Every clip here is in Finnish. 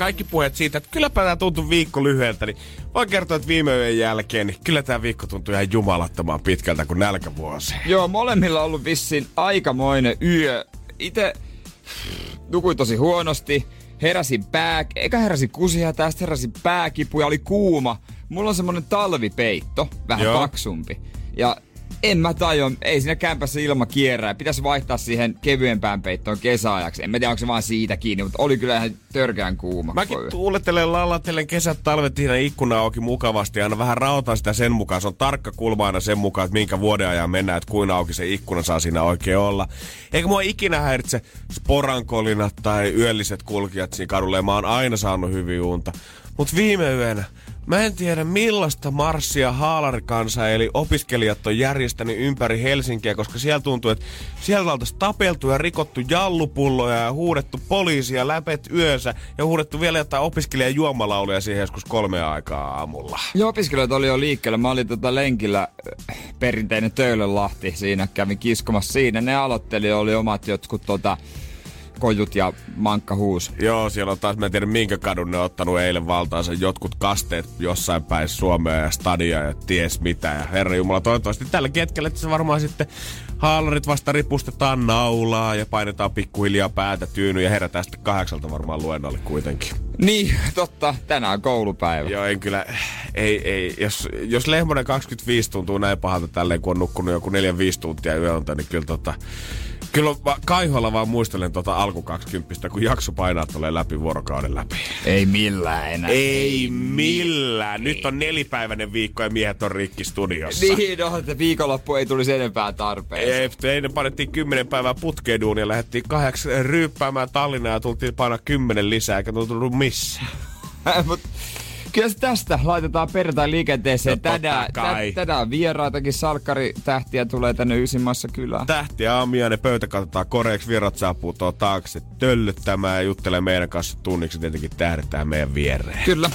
Kaikki puheet siitä, että kylläpä tämä tuntui viikko lyhyeltä, niin voin kertoa, että viime yön jälkeen, niin kyllä tämä viikko tuntui ihan jumalattoman pitkältä kuin nälkävuosi. Joo, molemmilla on ollut vissiin aikamoinen yö. Itse nukuin tosi huonosti, heräsin pää, eikä heräsin kusia, tästä heräsin pääkipu ja oli kuuma. Mulla on semmonen talvipeitto, vähän Joo. paksumpi. Ja en mä tajua, ei siinä kämpässä ilma kierrää. Pitäisi vaihtaa siihen kevyempään peittoon kesäajaksi. En mä tiedä, onko se vaan siitä kiinni, mutta oli kyllä ihan törkeän kuuma. Mäkin tuulettelen, lallattelen kesät, talvet siinä ikkuna auki mukavasti ja aina vähän rautan sitä sen mukaan. Se on tarkka kulma aina sen mukaan, että minkä vuoden ajan mennään, että kuinka auki se ikkuna saa siinä oikein olla. Eikä mua ikinä häiritse sporankolinat tai yölliset kulkijat siinä kadulla ja mä oon aina saanut hyvin unta. Mut viime yönä, Mä en tiedä millaista marssia haalarikansa eli opiskelijat on järjestänyt ympäri Helsinkiä, koska siellä tuntuu, että sieltä oltaisiin tapeltu ja rikottu jallupulloja ja huudettu poliisia läpet yönsä ja huudettu vielä jotain opiskelijan juomalauluja siihen joskus kolme aikaa aamulla. Joo, opiskelijat oli jo liikkeellä. Mä olin tota lenkillä äh, perinteinen Töölönlahti siinä, kävin kiskomassa siinä. Ne aloitteli oli omat jotkut tota, kojut ja mankkahuus. Joo, siellä on taas, mä en tiedä minkä kadun ne on ottanut eilen valtaansa jotkut kasteet jossain päin Suomea ja stadia ja ties mitä. Ja herra Jumala, toivottavasti tällä hetkellä, että se varmaan sitten haalarit vasta ripustetaan naulaa ja painetaan pikkuhiljaa päätä tyyny ja herätään sitten kahdeksalta varmaan luennolle kuitenkin. Niin, totta. Tänään on koulupäivä. Joo, en kyllä, ei, ei. Jos, jos Lehmonen 25 tuntuu näin pahalta tälleen, kun on nukkunut joku 4-5 tuntia yöltä, niin kyllä tota, Kyllä va- kaiholla vaan muistelen tota alku 20, kun jakso painaa tulee läpi vuorokauden läpi. Ei millään enää. Ei millään. Nyt on nelipäiväinen viikko ja miehet on rikki studiossa. Niin, no, että viikonloppu ei tulisi enempää tarpeeseen. Ei, eilen panettiin kymmenen päivää putkeen duunia, lähdettiin kahdeksi ryyppäämään Tallinnaa ja tultiin painaa kymmenen lisää, eikä tullut missään. Mut kyllä se tästä laitetaan perjantai liikenteeseen. No tänään, tä, tänään vieraitakin salkkaritähtiä tulee tänne Ysimassa kylään. Tähti aamia, ne pöytä katsotaan koreeksi, virrat saapuu tuo taakse töllöttämään ja juttelee meidän kanssa tunniksi. Tietenkin tähdetään meidän viereen. Kyllä.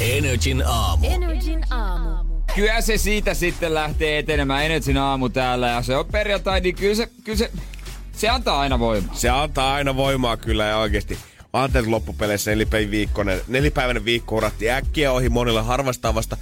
Energin aamu. Energin aamu. Kyllä se siitä sitten lähtee etenemään Energin aamu täällä ja se on perjantai, niin kyllä se, kyllä se, se antaa aina voimaa. Se antaa aina voimaa kyllä ja oikeasti. Ajattelin loppupeleissä nelipäiväinen viikkoinen, nelipäiväinen viikko uratti äkkiä ohi monilla harvastaa vasta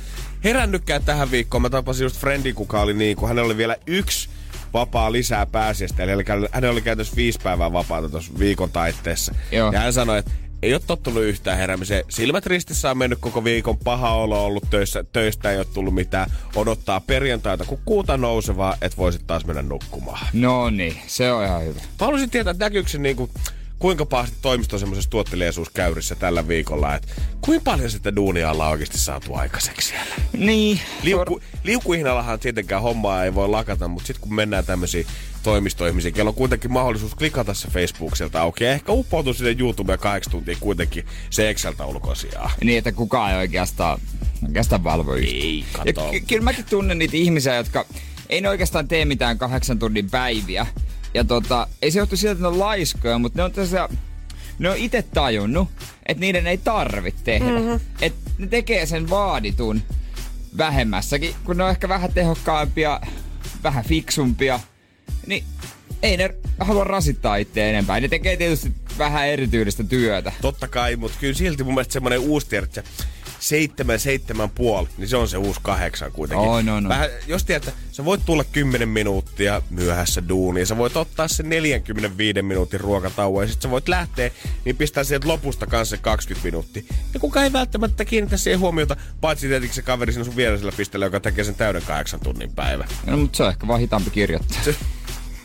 herännytkään tähän viikkoon. Mä tapasin just Frendi, kuka oli niin, kun hänellä oli vielä yksi vapaa lisää pääsiäistä. Eli hänellä oli käytössä viisi päivää vapaata tuossa viikon taitteessa. Joo. Ja hän sanoi, että ei ole tottunut yhtään heräämiseen. Silmät ristissä on mennyt koko viikon paha olo ollut töissä, töistä ei ole tullut mitään. Odottaa perjantaita, kun kuuta nousevaa, että voisit taas mennä nukkumaan. No niin, se on ihan hyvä. Mä haluaisin tietää, että näkyykö se niinku, kuinka pahasti toimisto on semmoisessa tuottelijaisuuskäyrissä tällä viikolla, että kuinka paljon sitä duunia ollaan oikeasti saatu aikaiseksi siellä. Niin. Liuku, liukuihnallahan tietenkään hommaa ei voi lakata, mutta sitten kun mennään tämmöisiin toimistoihmisiin, kello on kuitenkin mahdollisuus klikata se Facebook sieltä auki ja ehkä uppoutuu sinne YouTubeen kahdeksan tuntia kuitenkin se Exceltä ulkoisiaan. Niin, että kukaan ei oikeastaan, oikeastaan valvo. Ei, Ja kato. ky- kyllä mäkin tunnen niitä ihmisiä, jotka ei ne oikeastaan tee mitään kahdeksan tunnin päiviä. Ja tota, ei se johtu siitä, että ne on laiskoja, mutta ne on tässä, ne on itse tajunnut, että niiden ei tarvitse tehdä. Mm-hmm. Että ne tekee sen vaaditun vähemmässäkin, kun ne on ehkä vähän tehokkaampia, vähän fiksumpia, niin ei ne halua rasittaa itseä enempää. Ne tekee tietysti vähän erityylistä työtä. Totta kai, mutta kyllä silti mun mielestä semmoinen uusi tiedät, että seitsemän, seitsemän puoli, niin se on se uusi kahdeksan kuitenkin. On, on, on. Vähän, jos tiedät, että sä voit tulla 10 minuuttia myöhässä duuniin, sä voit ottaa sen 45 minuutin ruokatauon ja sit sä voit lähteä, niin pistää sieltä lopusta kanssa se 20 minuuttia. Ja kuka ei välttämättä kiinnitä siihen huomiota, paitsi tietenkin se kaveri siinä sun vierellä pisteellä, joka tekee sen täyden kahdeksan tunnin päivän. No, mutta se on ehkä vaan hitaampi kirjoittaa.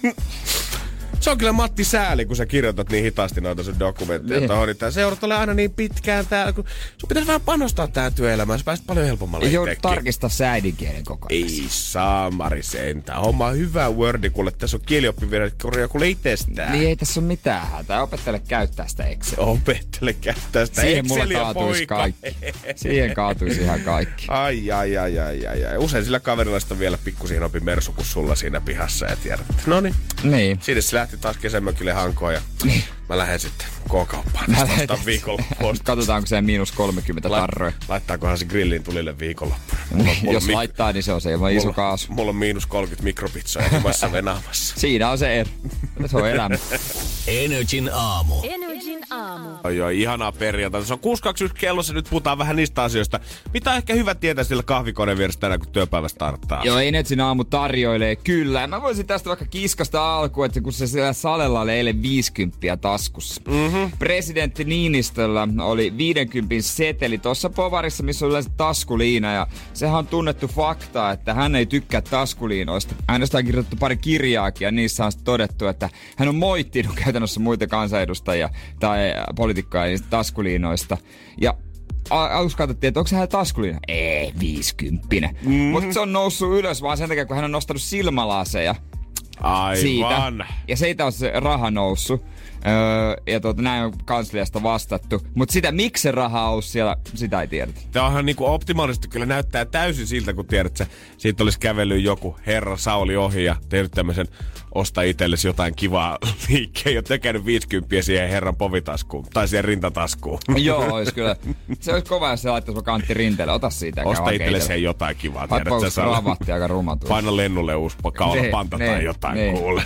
Se on kyllä Matti Sääli, kun sä kirjoitat niin hitaasti noita sun dokumentteja Niin. Niin tää seurat ole aina niin pitkään täällä, kun sun pitäisi vähän panostaa tähän työelämään. Sä pääset paljon helpommalle Joudut itsekin. tarkistaa sä äidinkielen koko ajan. Ei saamari sentään. Homma on hyvä Wordi, kuule. Tässä on kielioppivirhekorja kuule itsestään. Niin ei tässä ole mitään hätää. Opettele käyttää sitä Excel. Opettele käyttää sitä Siihen mulla Exceliä, kaatuisi poika. kaikki. Siihen kaatuisi ihan kaikki. Ai, ai, ai, ai, ai, ai. Usein sillä kaverilla on vielä pikkusin opi mersu kuin sulla siinä pihassa ja tiedät. No niin. Niin. Sinne se lähti taas kesämökille hankoon ja mä lähden sitten K-kauppaan. Tästä viikonloppuun. Katsotaanko se miinus 30 tarroja. Laittaakohan se grillin tulille viikonloppuna? Mulla, mulla Jos mi- laittaa, niin se on se ilman iso mulla, kaasu. mulla on miinus 30 mikropizzoja himassa venaamassa. Siinä on se ero. Se on elämä. Energin aamu. Energin aamu. Oi, joo, ihanaa perjantaita. Se on 6.21 kellossa, nyt puhutaan vähän niistä asioista. Mitä on ehkä hyvä tietää sillä kahvikoneen vieressä tänään, kun työpäivä starttaa? Joo, Enetsin aamu tarjoilee kyllä. Mä voisin tästä vaikka kiskasta alkuun, että kun se siellä salella oli eilen 50 taskussa. Mm-hmm. Presidentti Niinistöllä oli 50 seteli tuossa povarissa, missä on yleensä taskuliina. Ja sehän on tunnettu fakta, että hän ei tykkää taskuliinoista. Hänestä on kirjoitettu pari kirjaakin ja niissä on todettu, että hän on moittinut käytännössä muita kansanedustajia tai poliitikkoja niistä taskuliinoista. Ja aluksi katsottiin, että onko hän taskuliina? Ei, 50. Mm-hmm. Mutta se on noussut ylös vaan sen takia, kun hän on nostanut silmälaseja siitä. Aivan. Ja siitä on se raha noussut. Öö, ja tuota, näin on kansliasta vastattu. Mutta sitä, miksi se raha on siellä, sitä ei tiedetä. Tämä onhan niinku optimaalisesti kyllä näyttää täysin siltä, kun tiedät, että siitä olisi kävellyt joku herra Sauli ohi ja tehnyt tämmöisen osta itsellesi jotain kivaa liikkeen ja tekenyt 50 siihen herran povitaskuun tai siihen rintataskuun. Joo, olisi kyllä. Se olisi kova, jos se laittaisi vaikka Antti Rinteelle. Ota siitä. Osta itsellesi jotain kivaa, tiedät sä ravatti aika ruman tuossa. Paina lennulle uusi kaula panta tai jotain niin, kuule.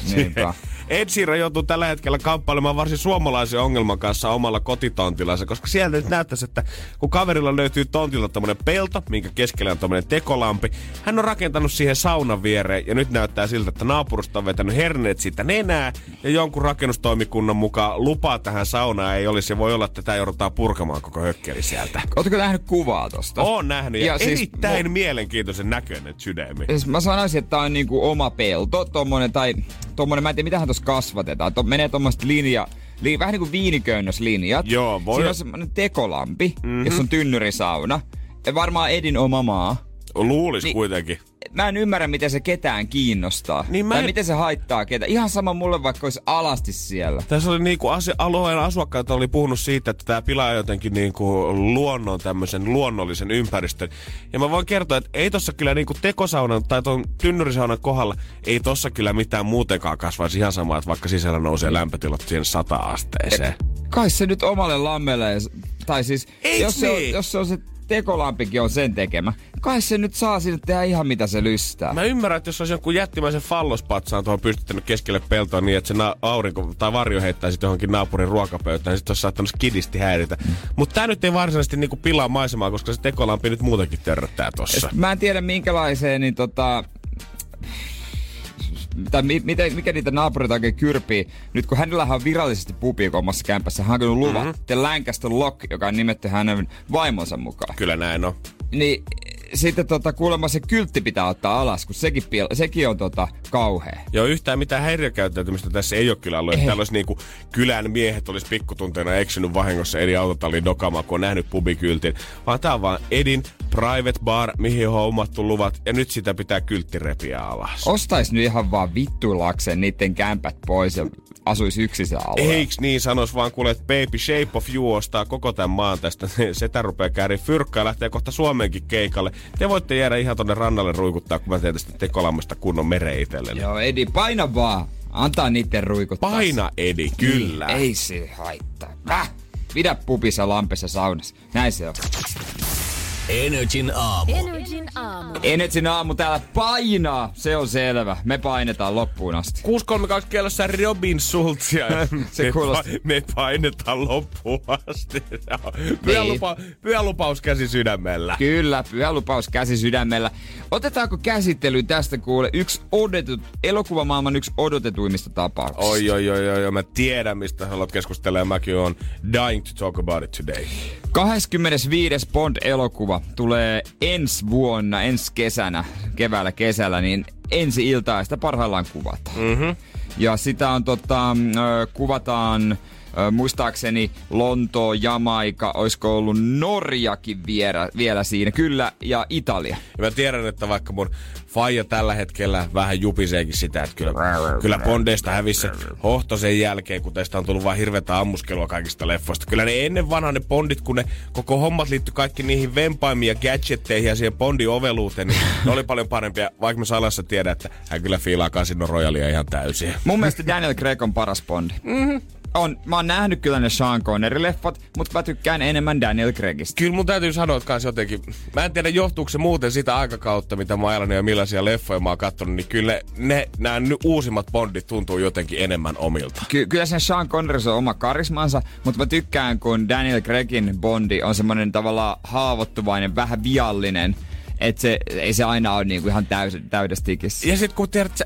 Ed Sheeran joutuu tällä hetkellä kamppailemaan varsin suomalaisen ongelman kanssa omalla kotitontillansa, koska sieltä nyt näyttäisi, että kun kaverilla löytyy tontilta tämmönen pelto, minkä keskellä on tämmönen tekolampi, hän on rakentanut siihen saunan viereen ja nyt näyttää siltä, että naapurusta on vetänyt herneet siitä nenää ja jonkun rakennustoimikunnan mukaan lupaa tähän saunaan ei olisi ja voi olla, että tämä joudutaan purkamaan koko hökkeli sieltä. Ootko nähnyt kuvaa tosta? Oon nähnyt ja, Ja siis erittäin mo- mielenkiintoisen näköinen sydämi. Siis mä sanoisin, että tää on niinku oma pelto, tommonen, tai tommonen, mä en tiedä mitähän tossa kasvatetaan. To, menee tommoset linja, li, vähän niinku viiniköynnöslinjat. Joo, voi- Siinä on semmonen tekolampi, mm-hmm. jossa on tynnyrisauna. Ja varmaan Edin oma maa. Luulis Niin- kuitenkin. Mä en ymmärrä, miten se ketään kiinnostaa. Niin mä tai en- miten se haittaa ketä. Ihan sama mulle, vaikka olisi alasti siellä. Tässä oli niinku asia, alueen asukkaat oli puhunut siitä, että tämä pilaa jotenkin niinku luonnon tämmöisen luonnollisen ympäristön. Ja mä voin kertoa, että ei tossa kyllä niinku tekosaunan tai ton tynnyrisaunan kohdalla, ei tossa kyllä mitään muutenkaan kasvaisi ihan sama, että vaikka sisällä nousee lämpötilat siihen sata asteeseen. Kai se nyt omalle lammelle, tai siis Eiks jos se, on, niin? jos se on se tekolampikin on sen tekemä, kai se nyt saa sinne tehdä ihan mitä se lystää. Mä ymmärrän, että jos olisi jonkun jättimäisen fallospatsaan tuohon pystyttänyt keskelle peltoa niin, että se na- aurinko tai varjo heittäisi johonkin naapurin ruokapöytään, niin sit olisi saattanut skidisti häiritä. Mutta tää nyt ei varsinaisesti niinku pilaa maisemaa, koska se tekolampi nyt muutenkin törröttää tossa. Mä en tiedä minkälaiseen, niin tota... Tai mi- miten, mikä niitä naapureita oikein kyrpii. Nyt kun hänellä on virallisesti pubi omassa kämpässä, hän on luvan. Mm-hmm. The Lancaster Lock, joka on nimetty hänen vaimonsa mukaan. Kyllä näin on. Niin sitten tota, kuulemma se kyltti pitää ottaa alas, kun sekin, pil- sekin on tota, kauhea. Joo, yhtään mitään häiriökäyttäytymistä tässä ei ole kyllä ollut. Ei. Täällä olisi niinku kylän miehet olisi pikkutunteina eksynyt vahingossa eri autotalliin dokamaan, kun on nähnyt pubikyltin. Vaan tää on vaan Edin private bar, mihin on hommattu luvat, ja nyt sitä pitää kyltti repiä alas. Ostais nyt ihan vaan vittuilakseen niiden kämpät pois ja asuisi yksin siellä alueella. Eiks niin sanois vaan kuule, että Baby Shape of You ostaa koko tämän maan tästä. Setä rupeaa käärin fyrkkaa lähtee kohta Suomeenkin keikalle. Te voitte jäädä ihan tonne rannalle ruikuttaa, kun mä teen tästä tekolammesta kunnon mereen itselleni. Joo, Edi, paina vaan. Antaa niitten ruikuttaa. Paina Edi, kyllä. Niin, ei se haittaa. Väh! Pidä pupissa lampessa saunassa. Näin se on. Energin aamu. Energin aamu. Enetsin aamu täällä painaa, se on selvä. Me painetaan loppuun asti. 632 kellossa Robin Schulzia. Se me, kuulosti- pa- me painetaan loppuun asti. Pyhä, Niin. lupa, pyhä lupaus käsi sydämellä. Kyllä, pyhä lupaus käsi sydämellä. Otetaanko käsittely tästä kuule yksi odotut, elokuvamaailman yksi odotetuimmista tapauksista? Oi, oi, oi, oi, oi, mä tiedän, mistä haluat keskustella ja mäkin on dying to talk about it today. 25. Bond-elokuva tulee ensi vuonna, ensi kesänä, keväällä kesällä, niin ensi iltaa sitä parhaillaan kuvataan. Mm-hmm. Ja sitä on tota, ö, kuvataan ö, muistaakseni Lonto, Jamaika, olisiko ollut Norjakin vielä, vielä siinä, kyllä, ja Italia. Ja mä tiedän, että vaikka mun faija tällä hetkellä vähän jupiseekin sitä, että kyllä, kyllä Bondeista hävisi hohto sen jälkeen, kun tästä on tullut vaan hirveätä ammuskelua kaikista leffoista. Kyllä ne ennen vanha ne Bondit, kun ne koko hommat liittyi kaikki niihin vempaimiin ja gadgetteihin ja siihen Bondin oveluuteen, niin ne oli paljon parempia, vaikka mä salassa tiedän, että hän kyllä fiilaa Casino Royalia ihan täysin. Mun mielestä Daniel Craig on paras Bondi. Mm-hmm. On, mä oon nähnyt kyllä ne Sean Connery-leffat, mutta mä tykkään enemmän Daniel Craigista. Kyllä mun täytyy sanoa, että kans jotenkin, mä en tiedä johtuuko se muuten sitä aikakautta, mitä mä oon ja millaisia leffoja mä oon kattonut, niin kyllä ne, nämä uusimmat Bondit tuntuu jotenkin enemmän omilta. Ky- kyllä sen Sean Connery on oma karismansa, mutta mä tykkään, kun Daniel Craigin Bondi on semmonen tavallaan haavoittuvainen, vähän viallinen. Että se, ei se aina ole niinku ihan täys, täydessä tikissä. Ja sit kun tiedät, sä,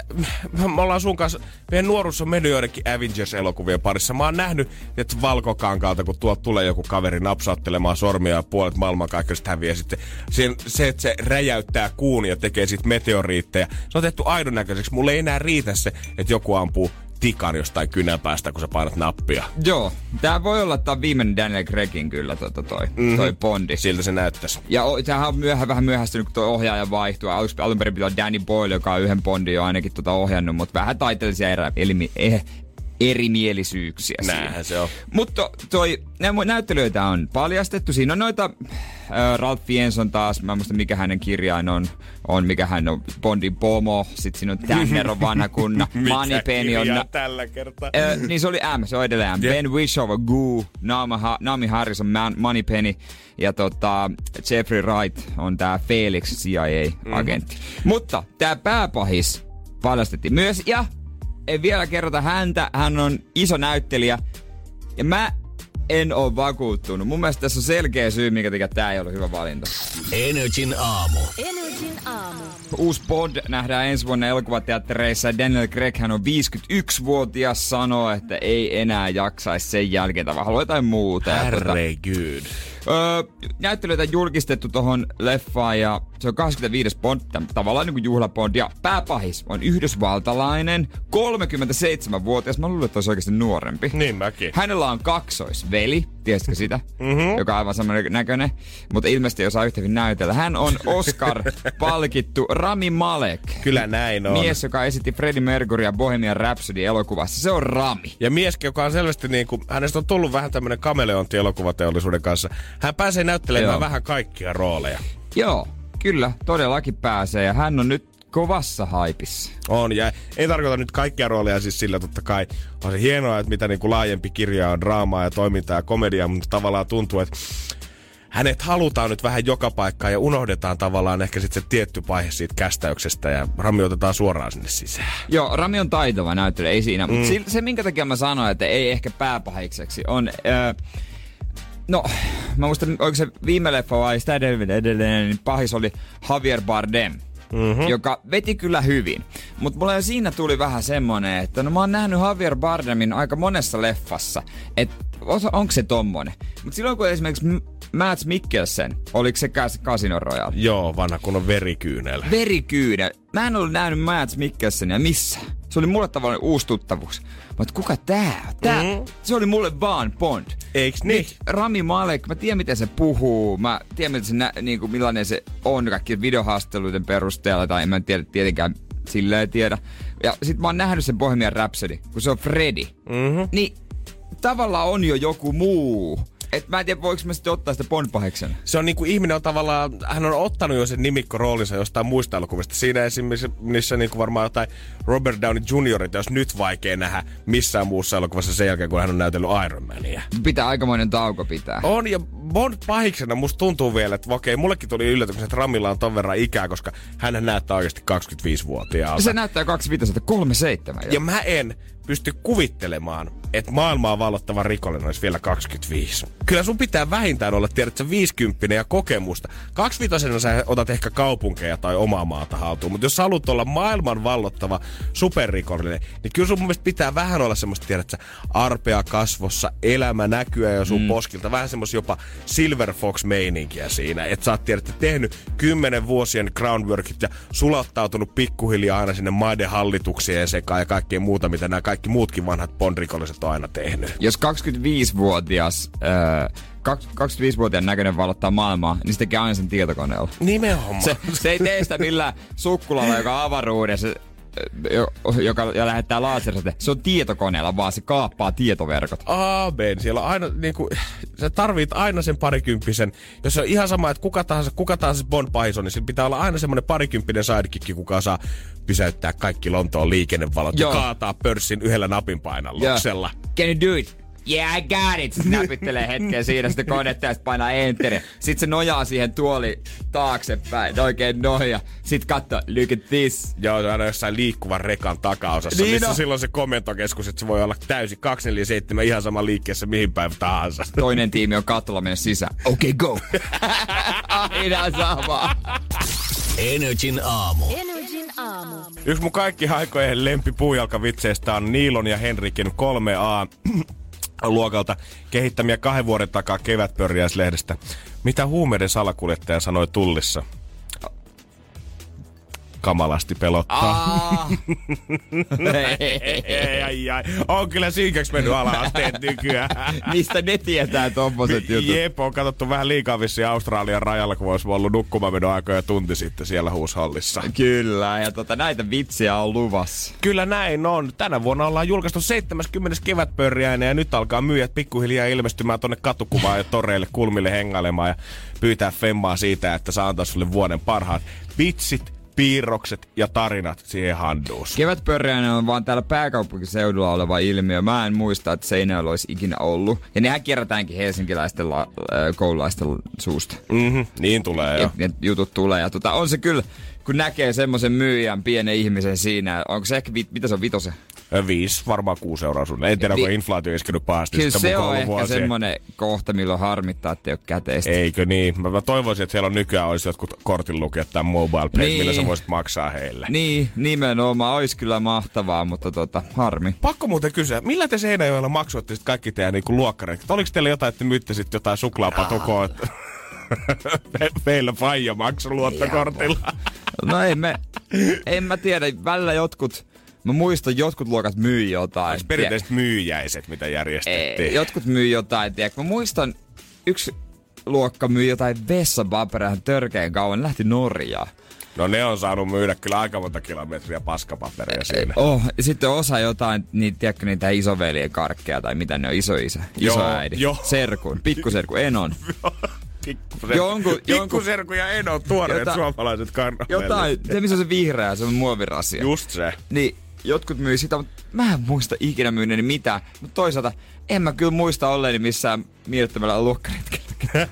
me ollaan sun kanssa, meidän nuoruus on mennyt joidenkin Avengers-elokuvien parissa. Mä oon nähnyt, että valkokankaalta, kun tuolta tulee joku kaveri napsauttelemaan sormia ja puolet maailmankaikkeudesta häviää. Sitten se, se, että se räjäyttää kuun ja tekee sit meteoriitteja. Se on tehty aidon näköiseksi. Mulle ei enää riitä se, että joku ampuu tikan jostain kynäpäästä, kun sä painat nappia. Joo, tää voi olla tää viimeinen Daniel Craigin kyllä tota toi, mm-hmm. toi Bondi. Siltä se näyttäisi. Ja o, tämähän on myöhä, vähän myöhästynyt, kun tuo ohjaaja vaihtuu. Aluksi alun perin pitää olla Danny Boyle, joka on yhden Bondin jo ainakin tota ohjannut, mutta vähän taiteellisia erä, elimi, eh, erimielisyyksiä. Näinhän se on. Mutta toi, nä- näyttelyitä on paljastettu. Siinä on noita, äh, Ralph Fiennes taas, mä en muista mikä hänen kirjain on, on mikä hän on, Bondin pomo, sit siinä on Tanner on vanha kunna, Moneypenny on... kirja tällä kertaa? Äh, niin se oli M, se on edelleen M. Jep. Ben on Goo, Naomi, ha- Naomi Harris on Man- Moneypenny ja tota, Jeffrey Wright on tää Felix CIA-agentti. Mhm. Mutta tää pääpahis paljastettiin myös ja ei vielä kerrota häntä, hän on iso näyttelijä ja mä en oo vakuuttunut. Mun mielestä tässä on selkeä syy, minkä takia tää ei ollut hyvä valinta. Energin aamu. Energin aamu. Uusi Bond nähdään ensi vuonna elokuvateattereissa. Daniel Craig hän on 51-vuotias, sanoo, että ei enää jaksaisi sen jälkeen, tai vaan haluaa jotain muuta. Herregud. Öö, näyttelyitä julkistettu tohon leffaan ja se on 25. Bond, tavallaan niin kuin juhlabond. Ja pääpahis on yhdysvaltalainen, 37-vuotias. Mä luulen, että olisi oikeasti nuorempi. Niin mäkin. Hänellä on kaksoisveli, tiesitkö sitä? Mm-hmm. Joka on aivan saman näköinen, mutta ilmeisesti ei osaa yhtä hyvin näytellä. Hän on Oscar-palkittu Rami Malek. Kyllä näin on. Mies, joka esitti Freddie Mercurya Bohemian Rhapsody elokuvassa. Se on Rami. Ja mies, joka on selvästi niin kuin, hänestä on tullut vähän tämmönen kameleontti elokuvateollisuuden kanssa. Hän pääsee näyttelemään Joo. vähän kaikkia rooleja. Joo, kyllä, todellakin pääsee. Ja hän on nyt kovassa haipissa. On, ja ei tarkoita nyt kaikkia rooleja siis sillä totta kai. On se hienoa, että mitä niin kuin laajempi kirja on draamaa ja toimintaa ja komediaa, mutta tavallaan tuntuu, että hänet halutaan nyt vähän joka paikkaan ja unohdetaan tavallaan ehkä sitten se tietty vaihe siitä kästäyksestä ja Rami otetaan suoraan sinne sisään. Joo, Rami on taitava näyttelijä, ei siinä. Mm. Mutta se, minkä takia mä sanoin, että ei ehkä pääpahikseksi, on... Öö, no, mä muistan, oliko se viime leffa vai sitä edelleen, edelleen niin pahis oli Javier Bardem. Mm-hmm. joka veti kyllä hyvin. Mutta mulle siinä tuli vähän semmonen, että no mä oon nähnyt Javier Bardemin aika monessa leffassa, että onko se tommonen. Mutta silloin kun esimerkiksi Mads Mikkelsen, oliko se Cas- Casino Royale? Joo, vanha kun on verikyynel. verikyynel. Mä en ollut nähnyt Mads Mikkelsenia missään. Se oli mulle tavallaan uusi tuttavuus. Mutta kuka tää? Tää, mm. Se oli mulle vaan Bond. Eiks niin? Nyt Rami Malek, mä tiedän miten se puhuu, mä tiedän miten se nä, niinku, millainen se on kaikkien videohaasteluiden perusteella, tai en mä tiedä, tietenkään silleen tiedä. Ja sit mä oon nähnyt sen Bohemian Rhapsody, kun se on Freddy. Mm-hmm. Niin tavallaan on jo joku muu. Et mä en tiedä, voiko mä sitten ottaa sitä Bond-paheksena. se on niinku ihminen on tavallaan, hän on ottanut jo sen nimikkoroolinsa jostain muista elokuvista. Siinä esimerkiksi niissä niinku varmaan jotain Robert Downey Jr., jos nyt vaikea nähdä missään muussa elokuvassa sen jälkeen, kun hän on näytellyt Iron Mania. Pitää aikamoinen tauko pitää. On, ja Bond pahiksena musta tuntuu vielä, että okei, mullekin tuli yllätyksen, että Ramilla on ton verran ikää, koska hän näyttää oikeasti 25-vuotiaalta. Se näyttää 25, 37 jo. Ja mä en pysty kuvittelemaan, että maailmaa vallottava rikollinen olisi vielä 25. Kyllä sun pitää vähintään olla, tiedätkö, 50 ja kokemusta. 25 sä otat ehkä kaupunkeja tai omaa maata haltuun, mutta jos sä haluat olla maailman vallottava superrikollinen, niin kyllä sun mun mielestä pitää vähän olla semmoista, tiedätkö, arpea kasvossa, elämä näkyä jo sun mm. poskilta. Vähän semmoista jopa Silver Fox-meininkiä siinä. Että sä oot tiedätte, tehnyt kymmenen vuosien groundworkit ja sulattautunut pikkuhiljaa aina sinne maiden hallituksien sekaan ja kaikkea muuta, mitä nämä kaikki muutkin vanhat Bond-rikolliset on aina tehnyt. Jos 25-vuotias, äh, 25-vuotiaan näköinen valottaa maailmaa, niin se tekee aina sen tietokoneella. Nimenomaan. Se, se ei tee sitä millään sukkulalla, joka on avaruudessa, joka ja lähettää laserista. Se on tietokoneella, vaan se kaappaa tietoverkot. Aamen. Siellä on aina, niinku, sä tarvit aina sen parikymppisen. Jos se on ihan sama, että kuka tahansa, kuka tahansa Bond pahis on, niin sillä pitää olla aina semmoinen parikymppinen sidekick, kuka saa pysäyttää kaikki Lontoon liikennevalot Joo. ja kaataa pörssin yhdellä napin painalluksella. Can you do it? Yeah, I got it! Sitten näpyttelee hetken siinä, sitten konetta ja sitten painaa enter. Sitten se nojaa siihen tuoli taaksepäin, oikein noin ja sitten katsoo, look at this. Joo, se on jossain liikkuvan rekan takaosassa, Niin missä on. silloin se komentokeskus, että se voi olla täysi 247 ihan sama liikkeessä mihin päivä tahansa. Toinen tiimi on kattolla mennä sisään. Okei, okay, go! Aina sama. Energin aamu. Energin aamu. Yksi mun kaikki aikojen lempipuujalkavitseistä on Niilon ja Henrikin 3A luokalta kehittämiä kahden vuoden takaa kevätpörjäislehdestä. Mitä huumeiden salakuljettaja sanoi tullissa? Kamalasti pelottaa. Ei, ai, ai. On kyllä synkäksi mennyt ala-asteet nykyään. Mistä ne tietää tommoset jutut? Jep, on katsottu vähän liikaa vissiin Australian rajalla, kun olisi ollut nukkumamenon aikoja tunti sitten siellä huushallissa. Kyllä, ja tota, näitä vitsiä on luvassa. Kyllä näin on. Tänä vuonna ollaan julkaistu 70. kevätpörjäinen ja nyt alkaa myyjät pikkuhiljaa ilmestymään tonne katukuvaan ja toreille kulmille hengailemaan ja pyytää femmaa siitä, että saa antaa sulle vuoden parhaat vitsit, piirrokset ja tarinat siihen handuus. Kevätpörjäinen on vaan täällä pääkaupunkiseudulla oleva ilmiö. Mä en muista, että Seinäjoella olisi ikinä ollut. Ja nehän kerätäänkin helsinkiläisten la- äh, koululaisten suusta. Mhm, niin tulee jo. Ja, ja jutut tulee. Ja tota, on se kyllä, kun näkee semmoisen myyjän, pienen ihmisen siinä. Onko se ehkä, mitä se on, vitosen? Viisi, varmaan kuusi euroa sun. En tiedä, Vi- onko inflaatio iskenyt pahasti. Kyllä sitten se on ehkä kouluvuosien. semmoinen kohta, milloin harmittaa, että ei ole käteistä. Eikö niin? Mä, mä toivoisin, että siellä on nykyään olisi jotkut kortinlukijat tai mobile pay, Niin. millä sä voisit maksaa heille. Niin, nimenomaan. Olisi kyllä mahtavaa, mutta tota, harmi. Pakko muuten kysyä, millä te Seinäjoella maksoitte sit kaikki teidän niinku luokkareet? Oliko teillä jotain, että myytte sit jotain suklaapatukoa? Meillä faija maksoi luottokortilla. No ei me, en mä tiedä, välillä jotkut, mä muistan jotkut luokat myy jotain. Oliko perinteiset myyjäiset, mitä järjestettiin? Ei, jotkut myy jotain, tiedätkö? Mä muistan, yksi luokka myi jotain vessapaperia ihan törkeän kauan, lähti Norjaan. No ne on saanut myydä kyllä aika monta kilometriä paskapaperia siinä. Oh, ja sitten osa jotain, niin tiedätkö niitä isoveljen karkkeja tai mitä ne on, isoisä, Joo, isoäidi, joo. serkun, pikkuserku, enon. Pikkuserku, Jonkun- Pikkuserku ja Eno, tuoreet Jota- suomalaiset karnavellit. Jotain, se missä on se vihreä, se on muovirasia. Just se. Niin jotkut myy sitä, mutta mä en muista ikinä myyneeni mitään. Mutta toisaalta en mä kyllä muista olleeni missään mielettömällä luokkaretkellä.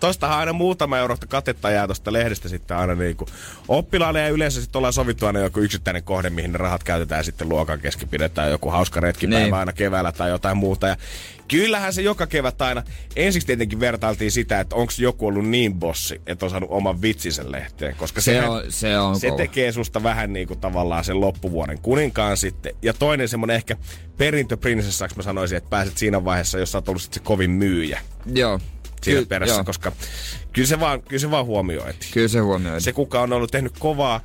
Tostahan aina muutama euro katetta jää tosta lehdestä sitten aina niinku oppilaalle ja yleensä sitten ollaan sovittu aina joku yksittäinen kohde, mihin ne rahat käytetään sitten luokan kesken pidetään joku hauska retkipäivä Niin. aina keväällä tai jotain muuta. Ja kyllähän se joka kevät aina, ensiksi tietenkin vertailtiin sitä, että onko joku ollut niin bossi, että on saanut oman vitsinsä lehteen, koska Se sehän- on, se on se kova. tekee susta vähän niinku tavallaan sen loppuvuoden kuninkaan sitten. Ja toinen semmonen ehkä perintöprinsessaksi mä sanoisin, että pääset siinä vaiheessa, jos sä oot ollut sit se kovin myyjä Joo. siinä Ky- perässä, joo. koska kyllä se vaan, kyllä se vaan huomioitiin. Kyllä se huomioidaan. Se, kuka on ollut tehnyt kovaa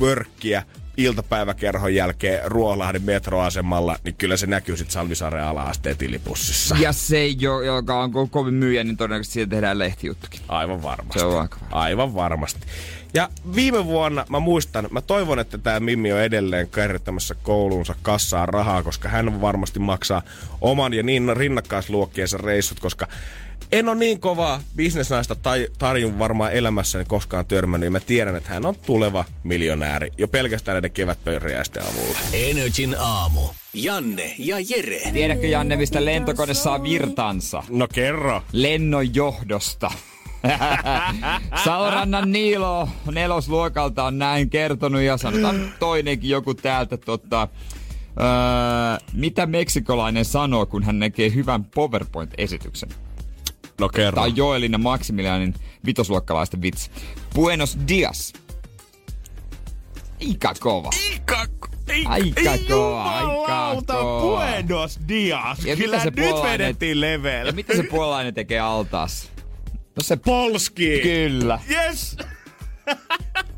vörkkiä iltapäiväkerhon jälkeen Ruoholahden metroasemalla, niin kyllä se näkyy sitten Salmisaaren ala-asteen tilipussissa. Ja se, jo, joka on ko- kovin myyjä, niin todennäköisesti siitä tehdään lehtijuttukin. Aivan varmasti. Se on aika varma. Aivan varmasti. Ja viime vuonna mä muistan, mä toivon, että tämä Mimmi on edelleen kerryttämässä kouluunsa kassaan rahaa, koska hän varmasti maksaa oman ja niin rinnakkaisluokkiensa reissut, koska en ole niin kovaa bisnesnaista tai tarjun varmaan elämässäni koskaan törmännyt. Ja mä tiedän, että hän on tuleva miljonääri jo pelkästään näiden kevätpörjäisten avulla. Energin aamu. Janne ja Jere. Tiedätkö Janne, mistä lentokone saa virtansa? No kerro. Lennon johdosta. Saurannan Niilo nelosluokalta on näin kertonut ja sanotaan toinenkin joku täältä tota, öö, mitä meksikolainen sanoo, kun hän näkee hyvän PowerPoint-esityksen. No kerro. Tämä on Joelin ja Maximilianin vitosluokkalaisten vitsi. Buenos dias. Ika kova. Ika, Aika kova, aika kova. Buenos dias. Ja Kyllä se nyt vedettiin level. Ja mitä se puolalainen tekee altaassa? No se... Polski. Kyllä. Yes!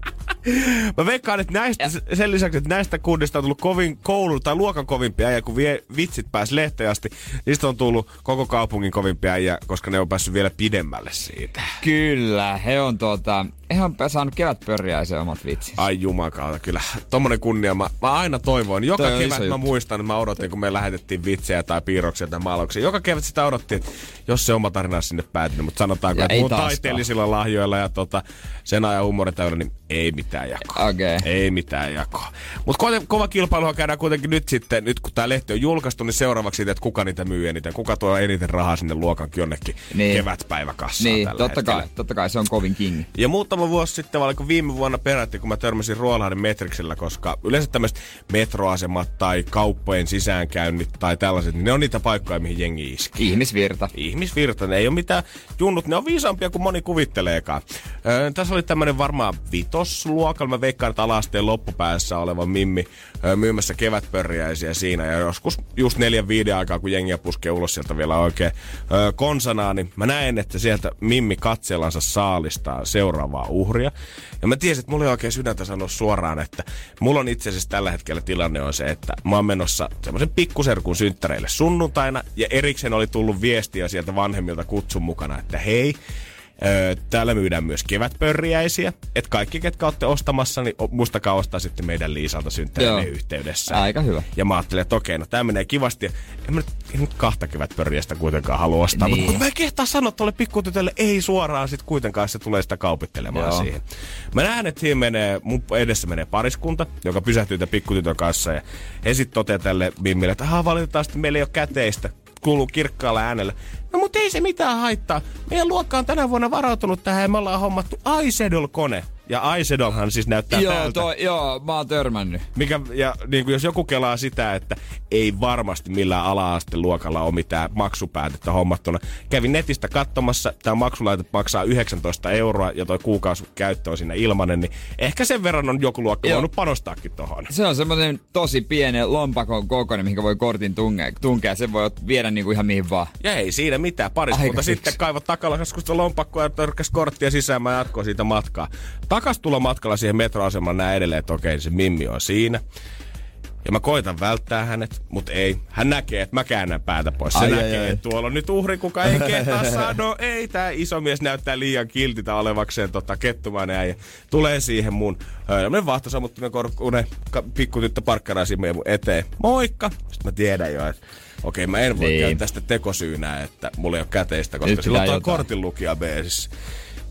Mä veikkaan, että näistä, sen lisäksi, että näistä kunnista on tullut kovin koulun tai luokan kovimpia äijä, kun vie, vitsit pääs lehteen asti, niistä on tullut koko kaupungin kovimpia äijä, koska ne on päässyt vielä pidemmälle siitä. Kyllä, he on tuota... On saanut kevätpörjäisen omat vitsit. Ai jumakauta, kyllä. Tommonen kunnia. Mä, mä aina toivoin. Joka Toi kevät mä juttu. muistan, että mä odotin, kun me lähetettiin vitsejä tai piirroksia tai maalauksia. Joka kevät sitä odottiin, että jos se oma tarina olisi sinne päätynyt. Mutta sanotaanko, Ja että mun taaskaan. taiteellisilla lahjoilla ja tota, sen ajan huumoritäydellä, niin ei mitään jakoa. Okei. Ei mitään jakoa. Mutta ko- kova kilpailua käydään kuitenkin nyt sitten, nyt kun tämä lehti on julkaistu, niin seuraavaksi siitä, että kuka niitä myy eniten. Kuka tuo eniten rahaa sinne luokankin jonnekin Niin. kevätpäiväkassaan Niin, totta hetkellä. kai, totta kai se on kovin kingi. Ja muutama vuosi sitten, vai oliko viime vuonna peräti, kun mä törmäsin Ruolahden Metriksellä, koska yleensä tämmöiset metroasemat tai kauppojen sisäänkäynnit tai tällaiset, niin ne on niitä paikkoja, mihin jengi iskee. Ihmisvirta. Ihmisvirta, ne ei ole mitään junnut, ne on viisaampia kuin moni kuvitteleekaan. Öö, tässä oli tämmönen varmaan vitosluokalla, mä veikkaan, että alasteen loppupäässä oleva Mimmi öö, myymässä kevätpörjäisiä siinä. Ja joskus just neljän viiden aikaa, kun jengiä puskee ulos sieltä vielä oikein öö, konsanaa, niin mä näen, että sieltä Mimmi katsellansa saalistaa seuraavaa uhria. Ja mä tiesin, että mulla ei oikein sydäntä sanoa suoraan, että mulla on itse asiassa tällä hetkellä tilanne on se, että mä oon menossa semmoisen pikkuserkun synttäreille sunnuntaina ja erikseen oli tullut viestiä sieltä vanhemmilta kutsun mukana, että hei, Öö, täällä myydään myös kevätpörriäisiä. Että kaikki, ketkä olette ostamassa, niin muistakaa ostaa sitten meidän Liisalta Joo. synttäreiden yhteydessä. Aika hyvä. Ja mä ajattelin, että okei, no tää menee kivasti. En mä nyt, en nyt kahta kevätpörriästä kuitenkaan halua ostaa. Niin. Mutta mä en kehtaa sanoa tuolle pikkutytölle ei suoraan sit kuitenkaan, se tulee sitä kaupittelemaan Joo. siihen. Mä näen, että siinä menee, mun edessä menee pariskunta, joka pysähtyy tämän pikkutytön kanssa. Ja he sitten toteaa tälle Mimmille, että "Ahaa, valitettavasti meillä ei ole käteistä. Kuuluu kirkkaalla äänellä. No mutta ei se mitään haittaa. Meidän luokka on tänä vuonna varautunut tähän ja me ollaan hommattu iSedol-kone. Ja iSedolhan siis näyttää Joo, tältä. toi, joo, mä oon törmännyt. Mikä, ja niin kuin jos joku kelaa sitä, että ei varmasti millään ala-asteen luokalla ole mitään maksupäätettä hommattuna. Kävin netistä katsomassa, tämä maksulaite maksaa 19 euroa ja toi kuukausi käyttö on siinä ilmanen, niin ehkä sen verran on joku luokka Joo. voinut panostaakin tohon. Se on semmoinen tosi pienen lompakon kokoinen, mihinkä voi kortin tunkea. tunkea. Sen voi viedä niinku ihan mihin vaan. Ja ei siinä mitään. Pariskunta sitten fiks. kaivat takalaskusta lompakkoa ja törkkäs korttia sisään. Mä jatkoin siitä matkaa. Takas tulla matkalla siihen metroasemaan näin edelleen, että okei, se Mimmi on siinä. Ja mä koitan välttää hänet, mutta ei. Hän näkee, että mä käännän päätä pois. Se Ai, ai, näkee, ai. että tuolla on nyt uhri, kuka ei kehtaa sanoa. Ei, tää iso mies näyttää liian kiltitä olevakseen tota, kettumainen äijä. Tulee siihen mun öö, vahtosammuttunen korkkuinen ka- pikkutyttö parkkaraa siinä mun eteen. Moikka! Sitten mä tiedän jo, että okei, mä en voi Niin. käyttää sitä tekosyynää, että mulla ei ole käteistä, koska Nyt pitää on kortinlukija beesissä.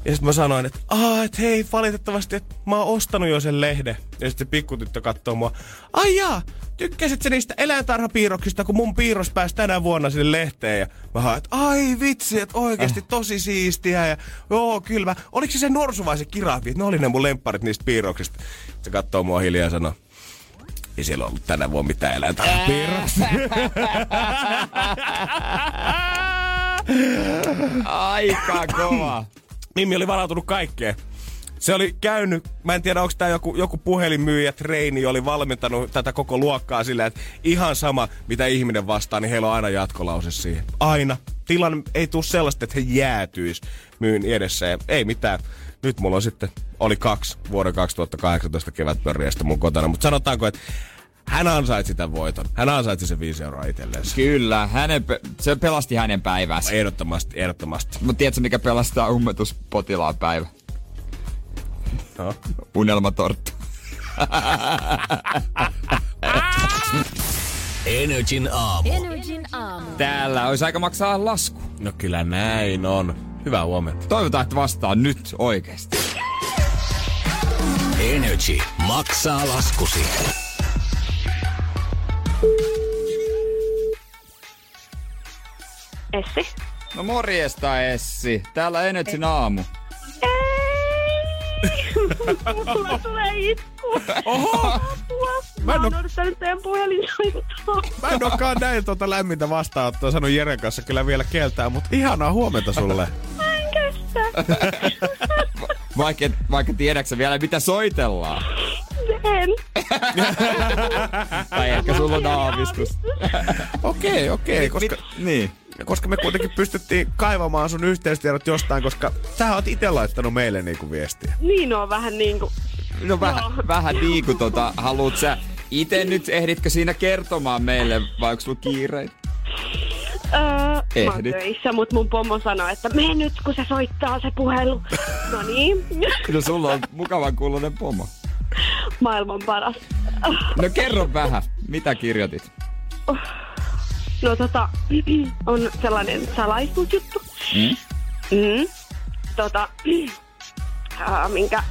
Ja sitten mä sanoin, että et hei, valitettavasti, että mä oon ostanut jo sen lehden. Ja sitten se pikkutyttö katsoo mua, ai jaa, tykkäsit sä niistä eläintarhapiirroksista, kun mun piirros pääsi tänä vuonna sinne lehteen. Ja mä hain, että ai vitsi, että oikeasti tosi siistiä. Ja joo, kyllä. Mä, oliko se se norsu vai se? Että ne oli ne mun lempparit niistä piirroksista. Se katsoo mua hiljaa ja sanoo, ei siellä ollut tänä vuonna mitään eläintarhapiirroksia. Aika kova. Mimmi oli varautunut kaikkeen. Se oli käynyt, mä en tiedä onko tämä joku, joku puhelinmyyjä, treini, oli valmentanut tätä koko luokkaa sillä, että ihan sama mitä ihminen vastaa, niin heillä on aina jatkolause siihen. Aina. Tilanne ei tule sellaista, että he jäätyis myyn edessä ja ei mitään. Nyt mulla on sitten, oli kaksi vuoden 2018 kevätpörriästä mun kotona, mutta sanotaanko, että hän ansaitsi tämän voiton. Hän ansaitsi sen 5 euroa itselleen. Kyllä, hänen, pe- se pelasti hänen päivänsä. Ehdottomasti, ehdottomasti. Mutta tiedätkö, mikä pelastaa ummetuspotilaan päivä? No. Unelmatorttu. Energin aamu. Energin aamu. Täällä olisi aika maksaa lasku. no kyllä näin on. Hyvää huomenta. Toivotaan, että vastaa nyt oikeesti. Energy maksaa laskusi. Essi. No morjesta Essi. Täällä Energin aamu. Mulla tulee itku. Oho! Apua. Mä Mä en oo- odottanut teidän puhelinsoittoa. Mä en olekaan näin tuota lämmintä vastaanottoa sanonut Jeren kanssa kyllä vielä kieltää, mutta ihanaa huomenta sulle. Mä en kestä. Vaikka, vaikka tiedäksä vielä, mitä soitellaan. En. Tai ehkä sulla on aavistus. Okei, okei, koska, Niin. koska me kuitenkin pystyttiin kaivamaan sun yhteystiedot jostain, koska sä oot itse laittanut meille niinku viestiä. Niin on vähän niinku... No vähän, Joo. vähän niin kuin tota, haluut sä itse nyt ehditkö siinä kertomaan meille, vai onko sulla kiireitä? Öö, mä oon Ehdit. töissä, mut mun pomo sanoi, että mene nyt, kun se soittaa se puhelu. No niin, No sulla on mukavan kuulonen pomo. Maailman paras. No kerro vähän, mitä kirjoitit? No tota, on sellainen salaisuusjuttu. Mm? Mm. Tota, äh, minkä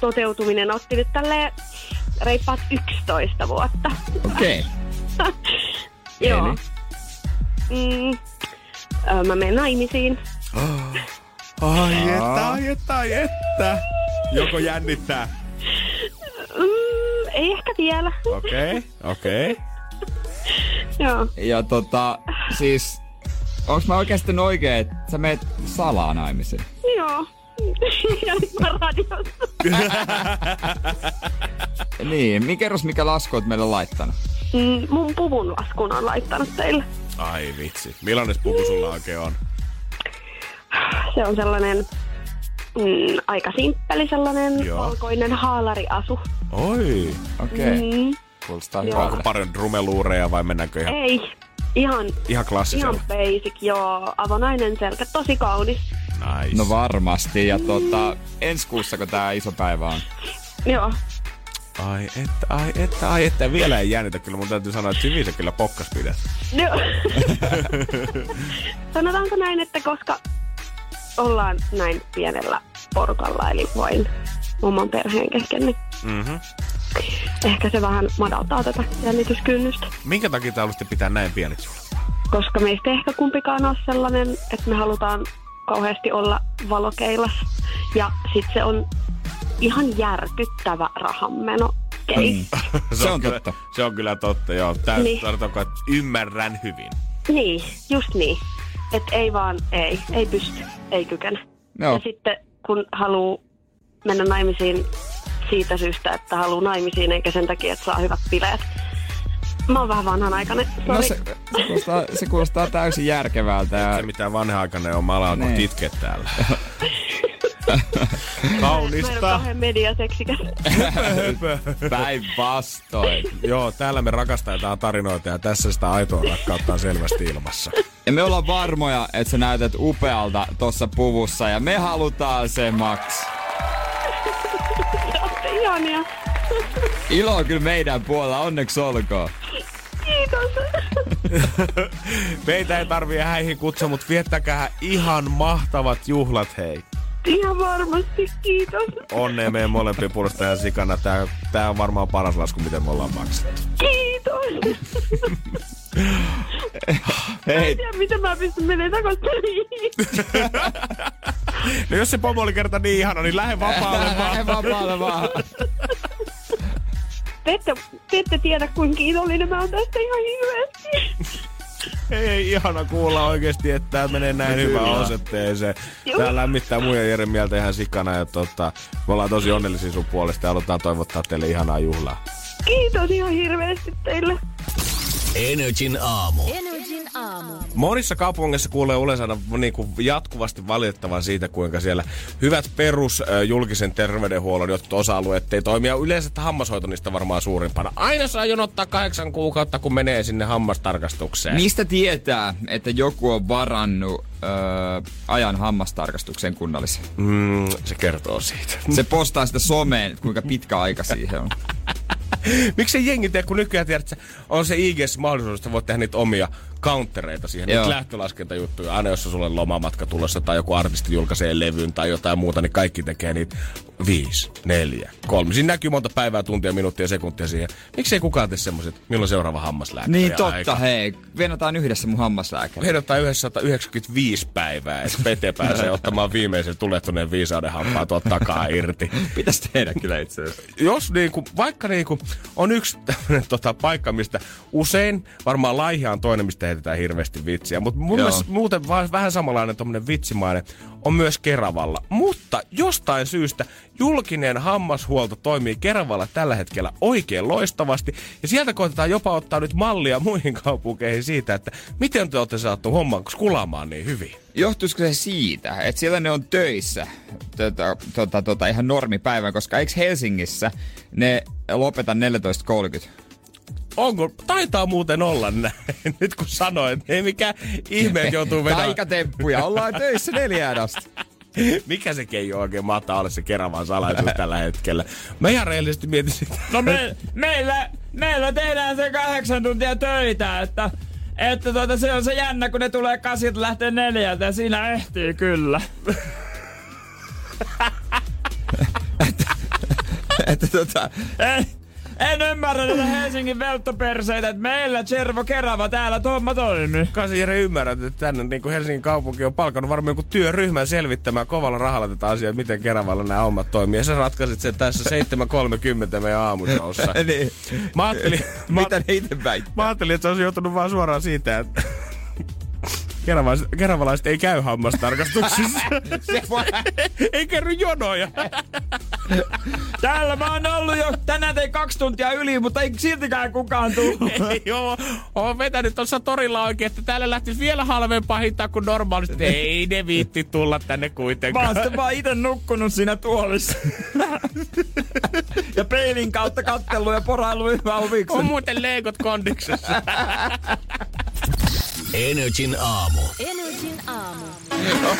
toteutuminen otti nyt tälleen reippaat 11 vuotta. Okei. Okay. Joo. Mm, ö, mä menen naimisiin. Ai että, ai että, ai että. Joko jännittää? Ei ehkä vielä. Okei, okay, okei. Okay. Joo. Ja tota, siis, onks mä oikeasti oikein, että sä meet salaa naimisiin? Joo. ja nyt mä radiossa. Niin, mikä kerros mikä lasku oot meille laittanut? Mm, mun puvun laskun on laittanut teille. Ai vitsi. Millainen puku sulla oikein on? Se on sellainen mm, aika simppeli sellainen Joo. valkoinen haalariasu. Oi. Okei, okay. Mm, kuulostaa Joo. Onko paljon drumeluureja vai mennäänkö ihan, ei, ihan, ihan klassisella? ihan basic, joo. Avonainen selkä, tosi kaunis. Nice. No varmasti, ja tota, ensi kuussa kun tää iso päivä on. Joo. Ai että, ai että, ai että. Vielä ei jännitä kyllä. Mun täytyy sanoa, että hyvin se kyllä pokkas pidät. Joo. Sanotaanko näin, että koska ollaan näin pienellä porukalla, eli vain oman perheen kesken, niin Mm-hmm. ehkä se vähän madaltaa tätä jännityskynnystä. Minkä takia tää haluaisitte pitää näin pienet juhlat? Koska meistä ei ehkä kumpikaan ole sellainen, että me halutaan kauheasti olla valokeilas. Ja sitten se on ihan järkyttävä rahanmeno case. Se on kyllä, totta. Se on kyllä totta, joo. Tää niin. Niin. tarkoittaa, että ymmärrän hyvin. Niin, just niin. Että ei vaan, ei, ei pysty, ei kykene. Joo. Ja sitten kun haluaa mennä naimisiin siitä syystä, että haluaa naimisiin eikä sen takia, että saa hyvät bileet. Mä oon vähän vanhanaikainen, No sori. se, se, kuulostaa, se kuulostaa täysin järkevältä. Ja... Se mitä vanha-aikainen on, mä alan Niin. niin. itkeä täällä. Mä en Kaunista. mediaseksikäs. päinvastoin. Joo, täällä me rakastetaan tarinoita ja tässä sitä aitoa rakkautta on selvästi ilmassa. Ja me ollaan varmoja, että sä näytät upealta tossa puvussa ja me halutaan se, Max. Ihania. Ilo on kyllä meidän puolella, onneksi olkoon. Kiitos. Meitä ei tarvii häihin kutsua, mutta viettäkää ihan mahtavat juhlat, hei. Ihan varmasti, kiitos. Onnea meidän molempien puolesta ja sikana. Tää, tää on varmaan paras lasku, miten me ollaan maksettu. Kiitos. Hei, En tiedä, miten mä pystyn menemään takaisin. No jos se pomo oli kerta niin ihana, niin lähde vapaalle lähde vaan. vapaalle vaan. Te ette, te ette tiedä, kuinka kiitollinen mä oon tästä ihan hirveästi. Ei ihana kuulla oikeesti, että tää menee näin No hyvään kyllä. osoitteeseen. Joo. Tää lämmittää mun ja Jeren mieltä ihan sikana. Ja tota, me ollaan tosi onnellisia sun puolesta ja halutaan toivottaa teille ihanaa juhlaa. Kiitos ihan hirveästi teille. Energin aamu. Energin aamu. Monissa kaupungeissa kuulee yleensä niin kuin jatkuvasti valitettavan siitä, kuinka siellä hyvät perus julkisen terveydenhuollon jotkut osa-alueet ei toimia. Yleensä että hammashoito niistä varmaan suurimpana. Aina saa jonottaa kahdeksan kuukautta, kun menee sinne hammastarkastukseen. Mistä tietää, että joku on varannut öö, ajan hammastarkastuksen kunnallisen? Mm, se kertoo siitä. Se postaa sitä someen, kuinka pitkä aika siihen on. Miksi se jengi tee, kun nykyään tiedät, on se IGS mahdollisuus, että voit tehdä niitä omia countereita siihen, Joo. niitä lähtölaskentajuttuja. Aina jos on sulle lomamatka tulossa tai joku artisti julkaisee levyn tai jotain muuta, niin kaikki tekee niitä viisi, neljä, kolme. Siinä näkyy monta päivää, tuntia, minuuttia, sekuntia siihen. Miksi ei kukaan tee semmoiset, milloin seuraava hammaslääkäri Niin totta, aika? hei. Venataan yhdessä mun hammaslääkäri. Heidottaa yhdessä 195 päivää, että Pete pääsee ottamaan viimeisen tulettuneen viisauden hampaa tuolta takaa irti. Pitäisi tehdä kyllä itse asiassa. jos niinku, vaikka niinku on yksi tämmönen tota, paikka, mistä usein, varmaan Laihia on toinen, mistä heitetään hirveästi vitsiä, mutta mun mielestä muuten vaan vähän samanlainen tommonen vitsimainen on myös Keravalla. Mutta jostain syystä julkinen hammashuolto toimii Keravalla tällä hetkellä oikein loistavasti. Ja sieltä koitetaan jopa ottaa nyt mallia muihin kaupunkeihin siitä, että miten te olette saatu homman skulaamaan niin hyvin. Johtuisiko se siitä, että siellä ne on töissä tota, tota, tota, ihan normipäivän, koska eikö Helsingissä ne lopeta 14.30? Onko? Taitaa muuten olla näin. Nyt kun sanoin, ei mikään ihme, että joutuu vetämään. Taikatemppuja, ollaan töissä neljään asti. Mikä se keijo oikein mahtaa olla se Keravan salaisuus tällä hetkellä? Mä ihan reellisesti mietin sitä. No me, meillä, meillä tehdään se kahdeksan tuntia töitä, että, että tuota, se on se jännä, kun ne tulee kasilta lähtee neljältä ja siinä ehtii kyllä. että, että tota, en, en ymmärrä näitä Helsingin velttoperseitä, että meillä Cervo Kerava täällä homma toimii. Kasi Jere ymmärrät, että tänne niin kuin Helsingin kaupunki on palkannut varmaan joku työryhmän selvittämään kovalla rahalla tätä asiaa, miten Keravalla nämä hommat toimii. Ja sä ratkaisit sen tässä 7.30 meidän aamushowssa. niin. Mä ajattelin, mä, Mitä ne itse väittää? mä ajattelin, että se olisi joutunut vaan suoraan siitä, että Keravalaiset, keravalaiset ei käy hammastarkastuksissa. Se voi- ei kerry jonoja. Täällä mä oon ollut jo, tänään tein kaksi tuntia yli, mutta ei siltikään kukaan tuu. ei oo. Oon vetänyt tuossa torilla oikein, että täällä lähtisi vielä halvempaa hintaa kuin normaalisti. Ei ne viitti tulla tänne Mä kuitenkaan. oon sitten vaan ite nukkunut siinä tuolissa. ja peilin kautta kattellut ja poraillut hyvää On muuten leikot kondiksessa. Energin aamu. Energin aamu.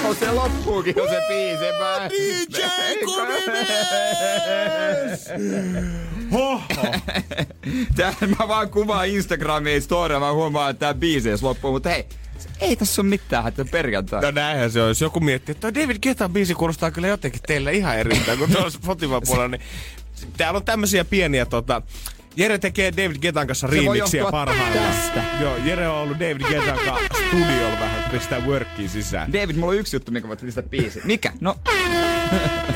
Oh, se loppuukin jo se biisi. Mä... DJ Hoho. Tää, mä vaan kuvaan Instagramiin storia, mä huomaan, että tää biisi loppuu, mutta hei, ei tässä ole mitään, että perjantai. No näinhän se olisi. Joku miettii, että David Getan biisi kuulostaa kyllä jotenkin teille ihan erittäin kuin tuolla Spotify puolella. Niin täällä on tämmöisiä pieniä tota, Jere tekee David Getan kanssa johtua parhaillaan. tästä. Joo, Jere on ollut David Getan kanssa studiolla vähän, pistää workia sisään. David, mulla on yksi juttu, minkä voit pistää biisi. Mikä? No,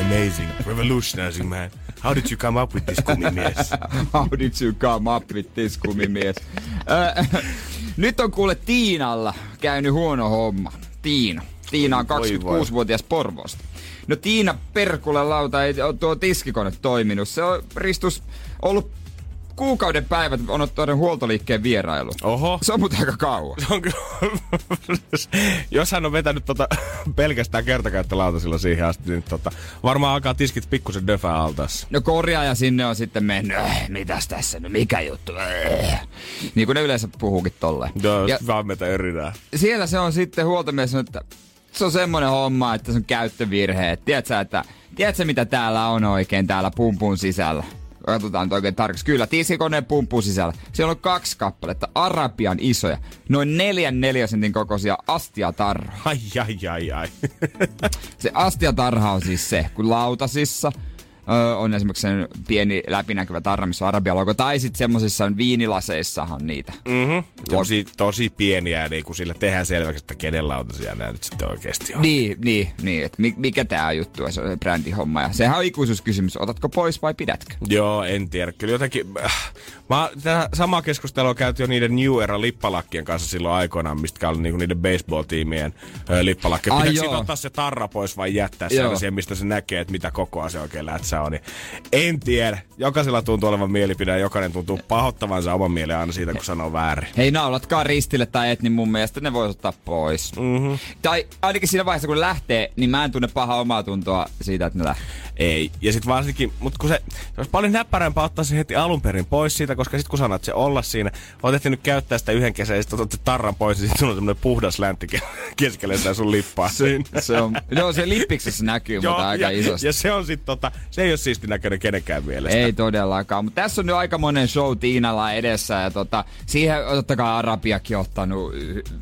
Amazing, revolutionizing man. How did you come up with this kumimies? how did you come up with this, kumimies? Nyt on kuule Tiinalla käynyt huono homma. Tiina. Tiina on Voi 26-vuotias Porvoosta. No Tiina Perkulen lauta ei ole tuo tiskikone toiminut. Se on Ristus ollut kuukauden päivät on ottanut huoltoliikkeen vierailu. Oho. Se on muuten aika kauan. Se on kyllä, jos hän on vetänyt tota pelkästään kertakäyttölautasilla siihen asti, niin tota, varmaan alkaa tiskit pikkusen döfää altaassa. No korjaaja sinne on sitten mennyt, äh, mitäs tässä, no mikä juttu, äh. Niin kuin ne yleensä puhuukin tolleen. Joo, Ja vaan meitä yrinää. siellä se on sitten huoltomies että se on semmoinen homma, että se on käyttövirhe. Tiedätkö, että, tiedätkö mitä täällä on oikein täällä pumpun sisällä? Katsotaan nyt oikein tarkasti. Kyllä, tiskikoneen pumpun sisällä. Siellä on kaksi kappaletta, arabian isoja, noin neljän neljäsentin kokoisia astiatarhoja. Ai, ai, ai, ai. Se astiatarha on siis se, kun lautasissa on esimerkiksi sen pieni läpinäkyvä tarra, missä on arabian logo, tai sitten semmosissa viinilaseissahan niitä. mm-hmm. tosi, tosi pieniä, niin kun sillä tehdään selväksi, että kenen lautasia nämä nyt sitten oikeasti on. Niin, niin, niin että mi- mikä tää juttu on, se on brändihomma. Ja sehän on ikuisuuskysymys, otatko pois vai pidätkö? Joo, en tiedä. Kyllä jotenkin... Äh, mä, tätä samaa keskustelua on käyty jo niiden New Era lippalakkien kanssa silloin aikoinaan, mistä oli niinku niiden baseball-tiimien ö, lippalakki. Pitääkö siitä ottaa se tarra pois vai jättää sellaisia, mistä se näkee, että mitä kokoa se oikein lätsä on. Niin en tiedä. Jokaisella tuntuu olevan mielipide ja jokainen tuntuu pahoittavansa oman mielen aina siitä, kun sanoo väärin. Hei, naulatkaa ristille tai et, niin mun mielestä ne voisi ottaa pois. Mm-hmm. Tai ainakin siinä vaiheessa, kun lähtee, niin mä en tunne pahaa omaa tuntoa siitä, että ne lähtee. Ei. Ja sitten varsinkin, mutta kun se, se olisi paljon näppärämpää ottaa se heti alun perin pois siitä, koska sitten kun sanot se olla siinä, oot ehtinyt käyttää sitä yhden kesän ja sitten otat tarran pois, ja sitten sulla on semmoinen puhdas läntti ke- keskelle sitä sun lippaa. siinä. Se on, joo, se lippiksessä näkyy, mutta aika ja, isosti. ja, se on sitten tota, se ei ole siisti näköinen kenenkään mielestä. Ei todellakaan, mutta tässä on nyt aika monen show Tiinalla edessä ja tota, siihen totta kai Arabiakin ottanut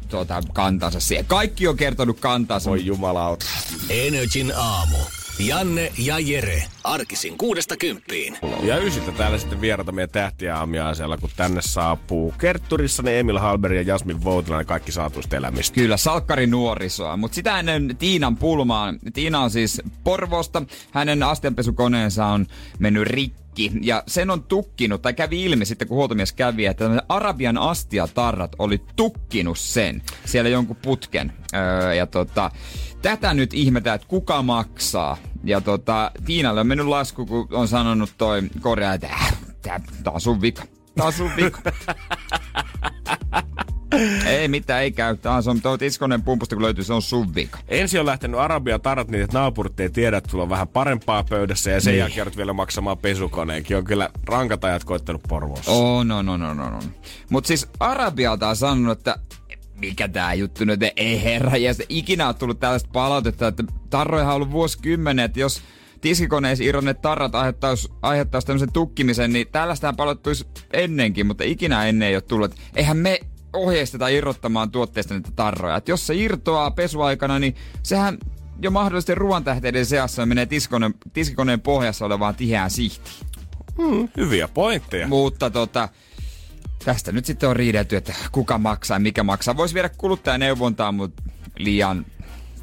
tota, kantansa siihen. Kaikki on kertonut kantansa. Voi jumalauta. Energin aamu. Janne ja Jere. Arkisin kuudesta kymppiin. Ja ysiltä täällä sitten vierata meidän tähtiaamiaisella, kun tänne saapuu Kertturissa ne Emil Halberi ja Jasmin Voutilainen kaikki saatuista elämistä. Kyllä, salkkari nuorisoa. Mutta sitä ennen Tiinan pulmaan. Tiina on siis Porvoosta. Hänen astianpesukoneensa on mennyt rikki tukki, ja sen on tukkinut, tai kävi ilmi sitten, kun huoltomies kävi, että Arabian astiatarrat oli tukkinut sen, siellä jonkun putken. Öö, ja tota, tätä nyt ihmetään, että kuka maksaa. Ja tota, Tiinalle on mennyt lasku, kun on sanonut toi korjaaja, että äh, tää, tää on sun vika. Tää on sun vika. ei mitään, ei käy. Tää on, tuo tiskoneen pumpusta, kun löytyy, se on sun vika. Ensin on lähtenyt Arabia tarat niin, että naapurit ei tiedä, että sulla on vähän parempaa pöydässä ja sen Niin. jälkeen vielä maksamaan pesukoneenkin. On kyllä rankat ajat koittanut Porvoossa. Oh, no, no, no, no, no. Mut siis Arabialta on sanonut, että mikä tää juttu nyt, ei herra, ja se ikinä on tullut tällaista palautetta, että tarroihan on ollut vuosikymmenet, että jos tiskikoneessa irronneet tarrat aiheuttaisi, aiheuttaisi tämmöisen tukkimisen, niin tällaistähän palauttuisi ennenkin, mutta ikinä ennen ei ole tullut. Eihän me ohjeisteta irrottamaan tuotteista niitä tarroja. Et jos se irtoaa pesuaikana, niin sehän jo mahdollisesti ruoantähteiden seassa menee tiskikoneen, tiskikoneen pohjassa olevaan tiheään sihtiin. Hyviä pointteja. Mutta tota, tästä nyt sitten on riidelty, että kuka maksaa ja mikä maksaa. Voisi viedä kuluttajaneuvontaa, mutta liian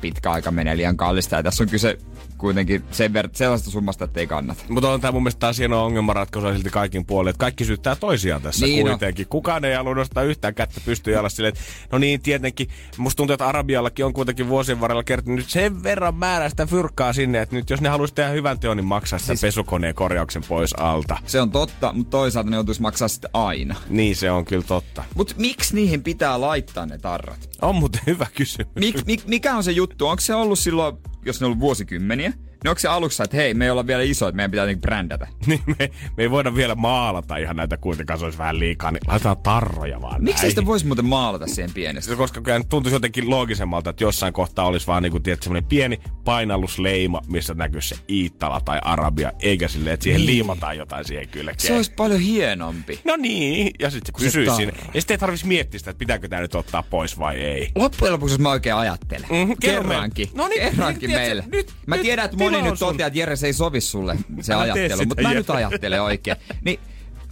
pitkä aika menee liian kallista. Ja tässä on kyse kuitenkin sen verran sellaista summasta, että ei kannata. Mutta on tämä mun mielestä taas hieno ongelmanratkaisu silti kaikin puolin, että kaikki syyttää toisiaan tässä Niin on. kuitenkin. Kukaan ei halua nostaa yhtään kättä pystyyn jalas silleen, että no niin tietenkin, musta tuntuu, että Arabiallakin on kuitenkin vuosien varrella kertonut nyt sen verran määrää sitä fyrkkaa sinne, että nyt jos ne haluaisi tehdä hyvän teon, niin maksaa sitä Siis- pesukoneen korjauksen pois alta. Se on totta, mutta toisaalta ne joutuisi maksaa sitten aina. Niin se on kyllä totta. Mutta miksi niihin pitää laittaa ne tarrat? On muuten hyvä kysymys. Mik, mik, mikä on se juttu? Onko se ollut silloin, jos ne on ollut vuosikymmeniä, niin onko se alussa, että hei, me ei olla vielä iso, että meidän pitää jotenkin brändätä? Niin me, me ei voida vielä maalata ihan näitä kuitenkaan, se olisi vähän liikaa, niin laitetaan tarroja vaan Miksi sitä voisi muuten maalata siihen pienestä? koska kyllä tuntuisi jotenkin loogisemmalta, että jossain kohtaa olisi vaan niin kuin, tiedät, semmoinen pieni painallusleima, missä näkyy se Iittala tai Arabia, eikä silleen, että siihen Niin. liimataan jotain siihen kylkeen. Se olisi paljon hienompi. No niin, ja sitten se pysyy siinä. Ja sitten ei tarvitsisi miettiä sitä, että pitääkö tämä nyt ottaa pois vai ei. Loppujen lopuksi, jos mä oikein ajattelen. Kerro Kerrankin. No niin, kerrankin meille. nyt- mä tiedän, että moni nyt toteaa, että Jere, se ei sovi sulle se tee ajattelu. Mutta mä nyt ajattelen oikein. Niin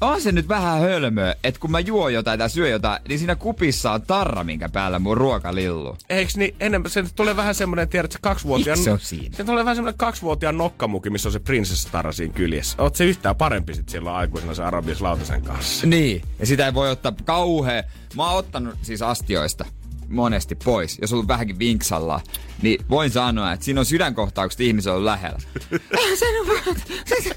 on se nyt vähän hölmöä, että kun mä juon jotain tai syö jotain, niin siinä kupissa on tarra, minkä päällä mun ruoka lilluu. Eiks niin, enemmän, se tulee vähän semmoinen, tiedät, se kaksivuotiaan... Se on siinä? Se tulee vähän semmoinen kaksivuotiaan nokkamuki, missä on se prinsessatara siinä kyljessä. Oot se yhtään parempi sit silloin aikuisena se arabias lautasen kanssa. Niin, ja sitä ei voi ottaa kauhea. Mä oon ottanut siis astioista monesti pois, jos on ollut vähänkin vinksalla, niin voin sanoa, että siinä on sydänkohtaukset ihmisen on lähellä. Äh, se, se,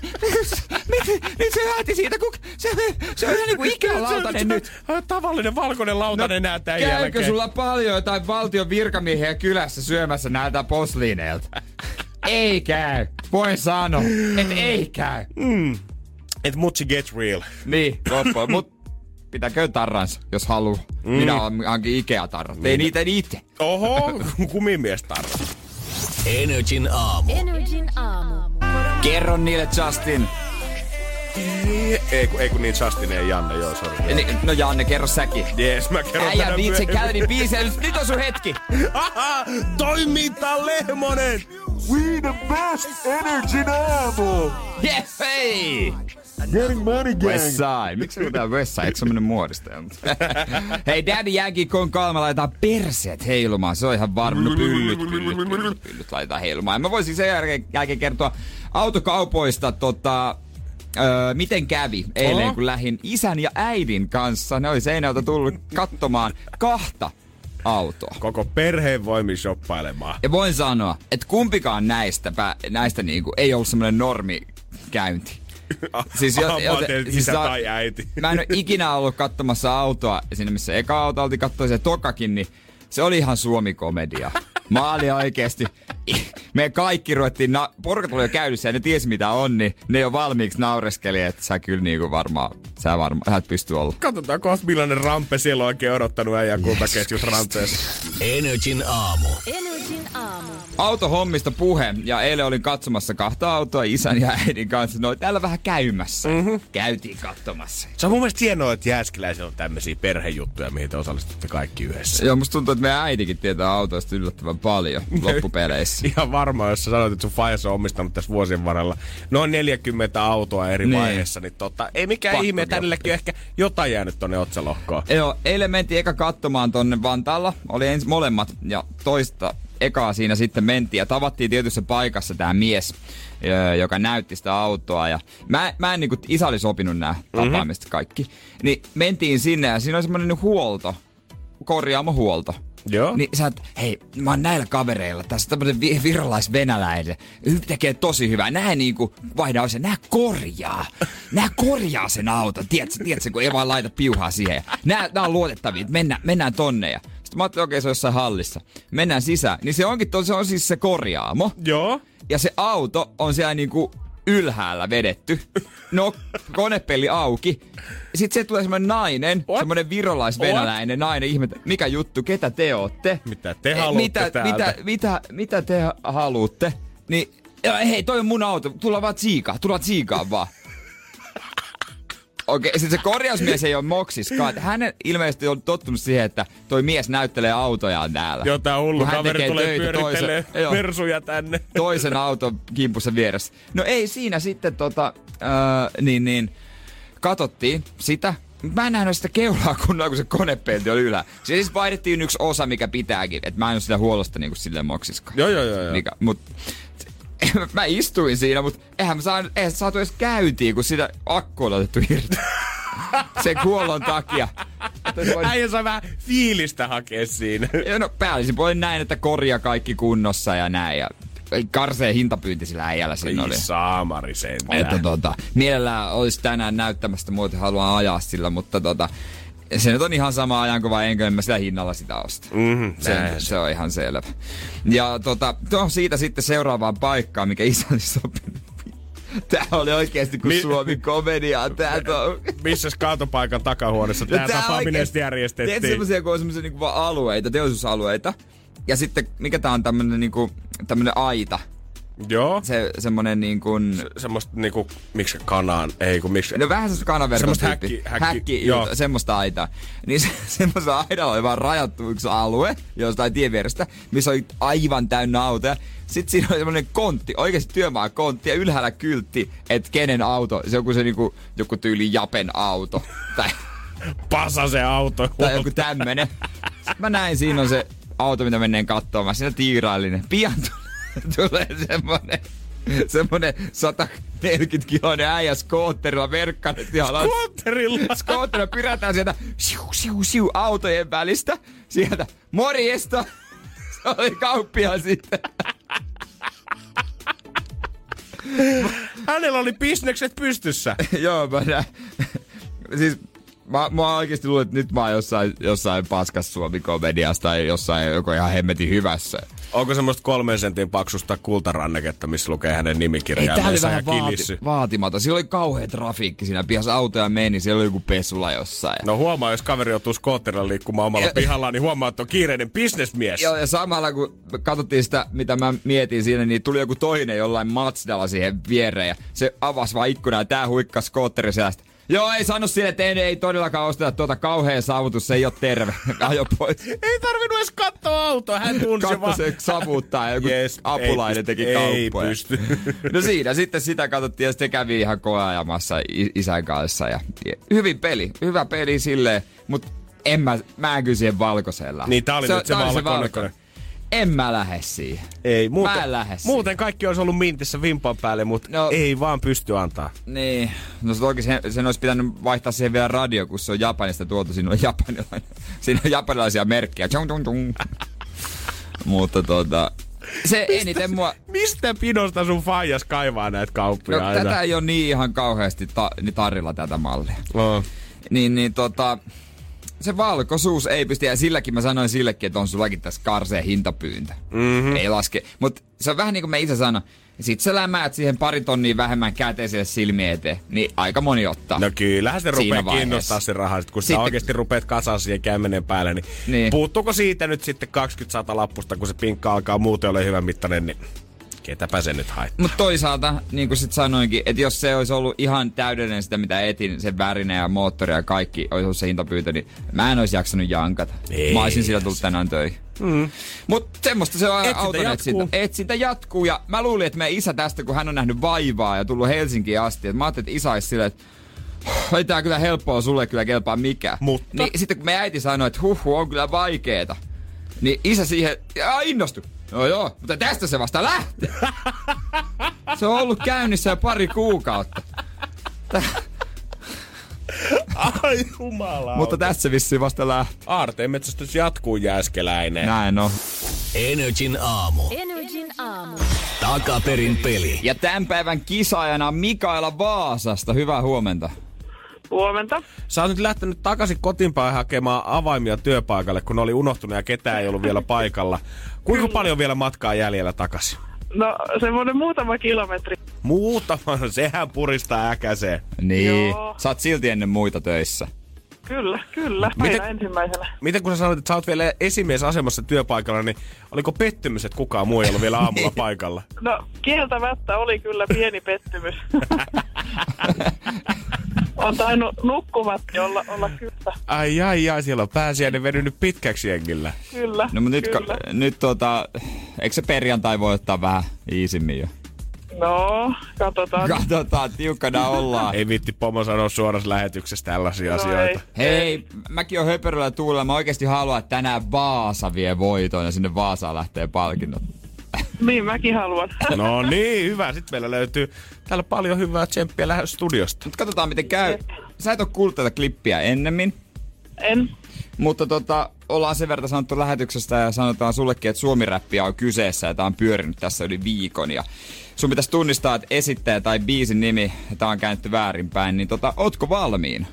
nyt, se lähti siitä, kun se, se on ihan niinku ikälautanen nyt. Tavallinen valkoinen lautanen no, nää tämän käykö jälkeen. sulla paljon jotain valtion virkamiehiä kylässä syömässä näitä posliineilta? ei käy. Voin sanoa, että ei käy. Et mutsi get real. Niin, loppu. Mut pitäkö tarransa, jos haluu. Mm. Minä hankin Ikea-tarrat. Ei niitä itse. Oho, kumimies tarra. Energin aamu. Energin aamu. Kerro niille Justin. Ei, kun, ei kun niin Justin ei Janne, joo, sori. Ni- No Janne, kerro säkin. Jees, mä kerron Äijä niin biisejä. Nyt- Nyt on sun hetki. Aha, toiminta Lehmonen! We the best energy aamu! Yes, hei! Getting money West Side. Miksi se tää West Side? Eikö se mennyt muodista? Hei, Daddy Yankee Kon Kalma laitetaan perseet heilumaan. Se on ihan varma. No pyllyt, pyllyt, pyllyt, pyllyt laitetaan heilumaan. Mä voisin sen jälkeen, jälkeen kertoa autokaupoista tota, Öö, miten kävi eilen, Oho. kun lähin isän ja äidin kanssa. Ne oli Seinältä tullut katsomaan kahta autoa. Koko perheen voimin shoppailemaan. Ja voin sanoa, että kumpikaan näistä, näistä niinku, ei ollut semmoinen normikäynti. Siis jo- Aha, jo- mä ajattelin, että siis isä tai äiti. Mä en ole ikinä ollut katsomassa autoa sinne, missä eka auto oltiin katsoa se tokakin, niin se oli ihan suomikomedia. Mä olin oikeesti, me kaikki ruvettiin, na- porukat oli jo käynyt ja ne tiesi mitä on, niin ne jo valmiiksi naureskeli, että sä kyllä niinku varmaan, sä varmaan, sä et pysty olla. Katsotaan kohta millainen rampe siellä on oikein odottanut äijän kultaketjut ranteessa. Energin aamu. Energin aamu. Autohommista puhe, ja eilen olin katsomassa kahta autoa isän ja äidin kanssa. No täällä vähän käymässä. Mm-hmm. Käytiin katsomassa. Se on mun mielestä hienoa, että Jääskeläisillä on tämmöisiä perhejuttuja, mihin te osallistutte kaikki yhdessä. Joo, musta tuntuu, että meidän äitikin tietää autoista yllättävän paljon loppupeleissä. Ihan varmaan, jos sä sanoit, että sun faijas on omistanut tässä vuosien varrella noin 40 autoa eri Niin. vaiheessa, niin tota, ei mikään Pakko ihme, on ehkä jotain jäänyt tonne otsalohkoon. Joo, eilen mentiin eka katsomaan tonne Vantaalla. Oli ens molemmat ja toista eka takaa siinä sitten mentiin ja tavattiin tietyssä paikassa tämä mies, joka näytti sitä autoa. Ja mä, mä en niinku, isä oli sopinut nämä tapaamiset kaikki. Niin mentiin sinne ja siinä oli semmoinen huolto, korjaamo huolto. Joo. Niin sä oot, hei, mä oon näillä kavereilla, tässä on tämmönen vi- virolaisvenäläinen, tekee tosi hyvää. Nää niinku vaihdaa se, nää korjaa. Nää korjaa sen auton, tiedätkö, tiedätkö kun ei vaan laita piuhaa siihen. Nää, nää on luotettavia, mennään, mennään tonne. Ja sitten mä ajattelin, okei, okay, se on jossain hallissa. Mennään sisään. Niin se onkin, to- se on siis se korjaamo. Joo. Ja se auto on siellä niinku ylhäällä vedetty. No, konepeli auki. Sitten se tulee semmonen nainen, What? semmonen virolaisvenäläinen nainen. Ihme, mikä juttu, ketä te ootte? Mitä te Eh, haluatte mitä, täältä? mitä, mitä, mitä te haluatte? Niin, hei, toi on mun auto, tulla vaan tsiikaa, tulla tsiikaa vaan. Okei, sitten se korjausmies ei ole moksiskaan. Hän ilmeisesti on tottunut siihen, että toi mies näyttelee autojaan täällä. Jotain hullu Kun hän kaveri tulee töitä pyörittelee toisen- joo versuja tänne. toisen auton kimpussa vieressä. No ei siinä sitten tota, ää, niin niin, katottiin sitä. Mä en nähnyt sitä keulaa kunnolla, kun se konepelti oli ylä. Se siis vaihdettiin yksi osa, mikä pitääkin. Että mä en ole sitä huollosta niinku silleen moksiskaan. Joo, joo, joo. joo. Mikä, mut, mä istuin siinä, mutta eihän mä saan, eihän saatu edes käyntiin, kun sitä akku on otettu irti. Sen kuollon takia. Äijä saa vähän fiilistä hakea siinä. ja no päällisin puolin näin, että korja kaikki kunnossa ja näin. Ja karseen hintapyynti sillä äijällä siinä oli. Saamari sentään. Että tota, mielellään olisi tänään näyttämästä, muuten haluan ajaa sillä, mutta tota, se nyt on ihan sama ajanko vai enkö en mä sitä hinnalla sitä osta. Mhm, se, se, on ihan selvä. Ja tota, to, siitä sitten seuraavaan paikkaan, mikä isä oli sopinut. Tää oli oikeesti kuin Mi- Suomi komedia. Tää on... Missä kaatopaikan takahuoneessa tää, tää tapaaminen järjestettiin? Tiedätkö semmosia, kun on semmosia niinku vaan alueita, teollisuusalueita. Ja sitten, mikä tää on tämmönen niinku, tämmönen aita. Joo. Se semmonen niin kuin... Semmoista niinku, miksi kanaan, ei kun miksi... No vähän semmoista kanaverkon Semmoista häkki- häkki- häkki joo. joo. semmoista aitaa. Niin se, semmoista aidalla oli vaan rajattu yksi alue jostain tien vierestä, missä oli aivan täynnä autoja. Sitten siinä oli semmoinen kontti, oikeasti työmaa kontti ja ylhäällä kyltti, että kenen auto, se on joku se niinku, joku tyyli Japen auto. Tai, Pasa se auto. tai joku tämmönen. Sitten mä näin, siinä on se auto, mitä menneen katsomaan. Siinä tiiraillinen. Pian tulee, tulee semmonen, semmonen 140 kiloinen äijä skootterilla verkkanet ja alas. Skootterilla. Skootterilla pyrätään sieltä siu, siu, siu, autojen välistä. Sieltä morjesta. Se oli kauppia sitten. Hänellä oli bisnekset pystyssä. Joo, mä näin. Siis mä, mä oikeesti luulen, että nyt mä oon jossain, jossain paskas suomi-komediassa tai jossain joko ihan hemmetin hyvässä. Onko semmoista kolmen sentin paksusta kultaranneketta, missä lukee hänen Ei, nimikirjaimensa tää oli vähän vaati, vaatimata. Siellä oli kauhea trafiikki siinä pihassa. Autoja meni, siellä oli joku pesula jossain. No huomaa, jos kaveri joutuu skootterilla liikkumaan omalla Ja- pihallaan, niin huomaa, että on kiireinen bisnesmies. Joo, ja samalla kun katsottiin sitä, mitä mä mietin siinä, niin tuli joku toinen jollain Mazdalla siihen viereen. Ja se avasi vaan ikkunaa ja tää huikkas skootteri sieltä. Joo, ei sano sille, että ei, ei todellakaan osteta tuota kauhea saavutus, se ei ole terve. Ajo pois. Ei tarvinnut edes katsoa autoa, hän tunsi Katso vaan. se savuttaa ja joku Yes, apulainen ei teki ei kauppoja. pysty. No siinä sitten sitä katsottiin ja sitten kävi ihan koeajamassa isän kanssa. Ja, hyvin peli, hyvä peli silleen, mutta en mä, mä en kyllä siihen valkoiseen lähde. Niin, tää oli nyt se tää oli valkoinen. valkoinen. En mä lähde siihen. Ei, muuten, Mä en lähde siihen. muuten kaikki olisi ollut mintissä vimpan päälle, mutta no. Ei vaan pysty antaa. Niin, no se toki sen, sen olisi pitänyt vaihtaa siihen vielä radio, kun se on Japanista tuotu. Siinä on, japanilainen, siinä on japanilaisia merkkejä. Mutta tota, se eniten mua... Mistä pinosta sun faijas kaivaa näitä kauppoja No, aina? tätä ei ole niin ihan kauheasti ta, niin tarjolla tätä mallia. No. Niin, niin tota, se valkoisuus ei pysty, ja silläkin mä sanoin sillekin, että on sullakin tässä karseen hintapyyntö. Mm-hmm. Ei laske. Mutta se on vähän niin kuin me itse sanoi, sit sä lämäät siihen pari tonnia vähemmän käteiselle silmien eteen, niin aika moni ottaa. No kyllähän se rupeaa kiinnostaa se raha, sit kun sä Sitten- oikeasti rupeat kasaan siihen kämmenen päälle, niin, Niin. puuttuuko siitä nyt sitten 20 sata lappusta, kun se pinkka alkaa muuten ole hyvän mittainen, niin ketäpä se nyt haittaa. Mutta toisaalta, niin kuin sit sanoinkin, että jos se olisi ollut ihan täydellinen sitä, mitä etin, se värinen ja moottori ja kaikki olisi ollut se hintapyyntö, niin mä en olisi jaksanut jankata. Ei. Mä olisin sillä tullut tänään töihin. Mm. Mutta semmoista se on auton etsintä. Etsintä jatkuu ja mä luulin, että meidän isä tästä, kun hän on nähnyt vaivaa ja tullut Helsinkiin asti, että mä ajattelin, että isä olisi silleen, että ei tää kyllä helppoa sulle kyllä kelpaa mikään. Mutta? Niin sitten kun me äiti sanoi, että huh, on kyllä vaikeeta. Niin isä siihen, ja innostu. No joo, mutta tästä se vasta lähtee. Se on ollut käynnissä jo pari kuukautta. Tä- Ai jumala. mutta tässä se vissiin vasta lähtee. Aarteen metsästys jatkuu jääskeläinen. Näin on. Energin aamu. Energin aamu. Takaperin peli. Ja tämän päivän kisaajana Mikaela Vaasasta. Hyvää huomenta. Huomenta. Sä oot nyt lähtenyt takaisin kotiinpäin hakemaan avaimia työpaikalle, kun ne oli unohtunut ja ketään ei ollut vielä paikalla. Kuinka paljon vielä matkaa jäljellä takaisin? No semmoinen muutama kilometri. Muutama, no sehän puristaa äkäseen. Niin. Joo. Sä oot silti ennen muita töissä. Kyllä, kyllä. Miten- Miten? Aina ensimmäisenä. Miten kun sä sanoit, että sä oot vielä esimiesasemassa työpaikalla, niin oliko pettymys, että kukaan muu ei ollut vielä aamulla paikalla? No kieltämättä oli kyllä pieni pettymys. on tainnut nukkumat olla, olla kyllä. Ai ai ai, siellä on pääsiäinen venynyt pitkäksi jengillä. Kyllä, No mutta nyt, kyllä. ka- nyt tota, eikö se perjantai voi ottaa vähän iisimmin jo? No, katsotaan. Katsotaan, tiukkana ollaan. Ei viitti pomo sanoa suorassa lähetyksessä tällaisia No asioita. ei. Hei, mäkin on höperöllä tuulella. Mä oikeasti haluan, että tänään Vaasa vie voiton ja sinne Vaasaan lähtee palkinnot. Niin, mäkin haluan. No niin, hyvä. Sitten meillä löytyy täällä paljon hyvää tsemppiä lähes studiosta. Mutta katsotaan miten käy. Sä et oo kuullut tätä klippiä ennemmin, En. mutta tota, ollaan sen verran sanottu lähetyksestä ja sanotaan sullekin, että suomiräppiä on kyseessä ja tää on pyörinyt tässä yli viikon. Ja sun pitäisi tunnistaa, että esittäjä tai biisin nimi, tää on käännetty väärinpäin, niin tota, ootko valmiin?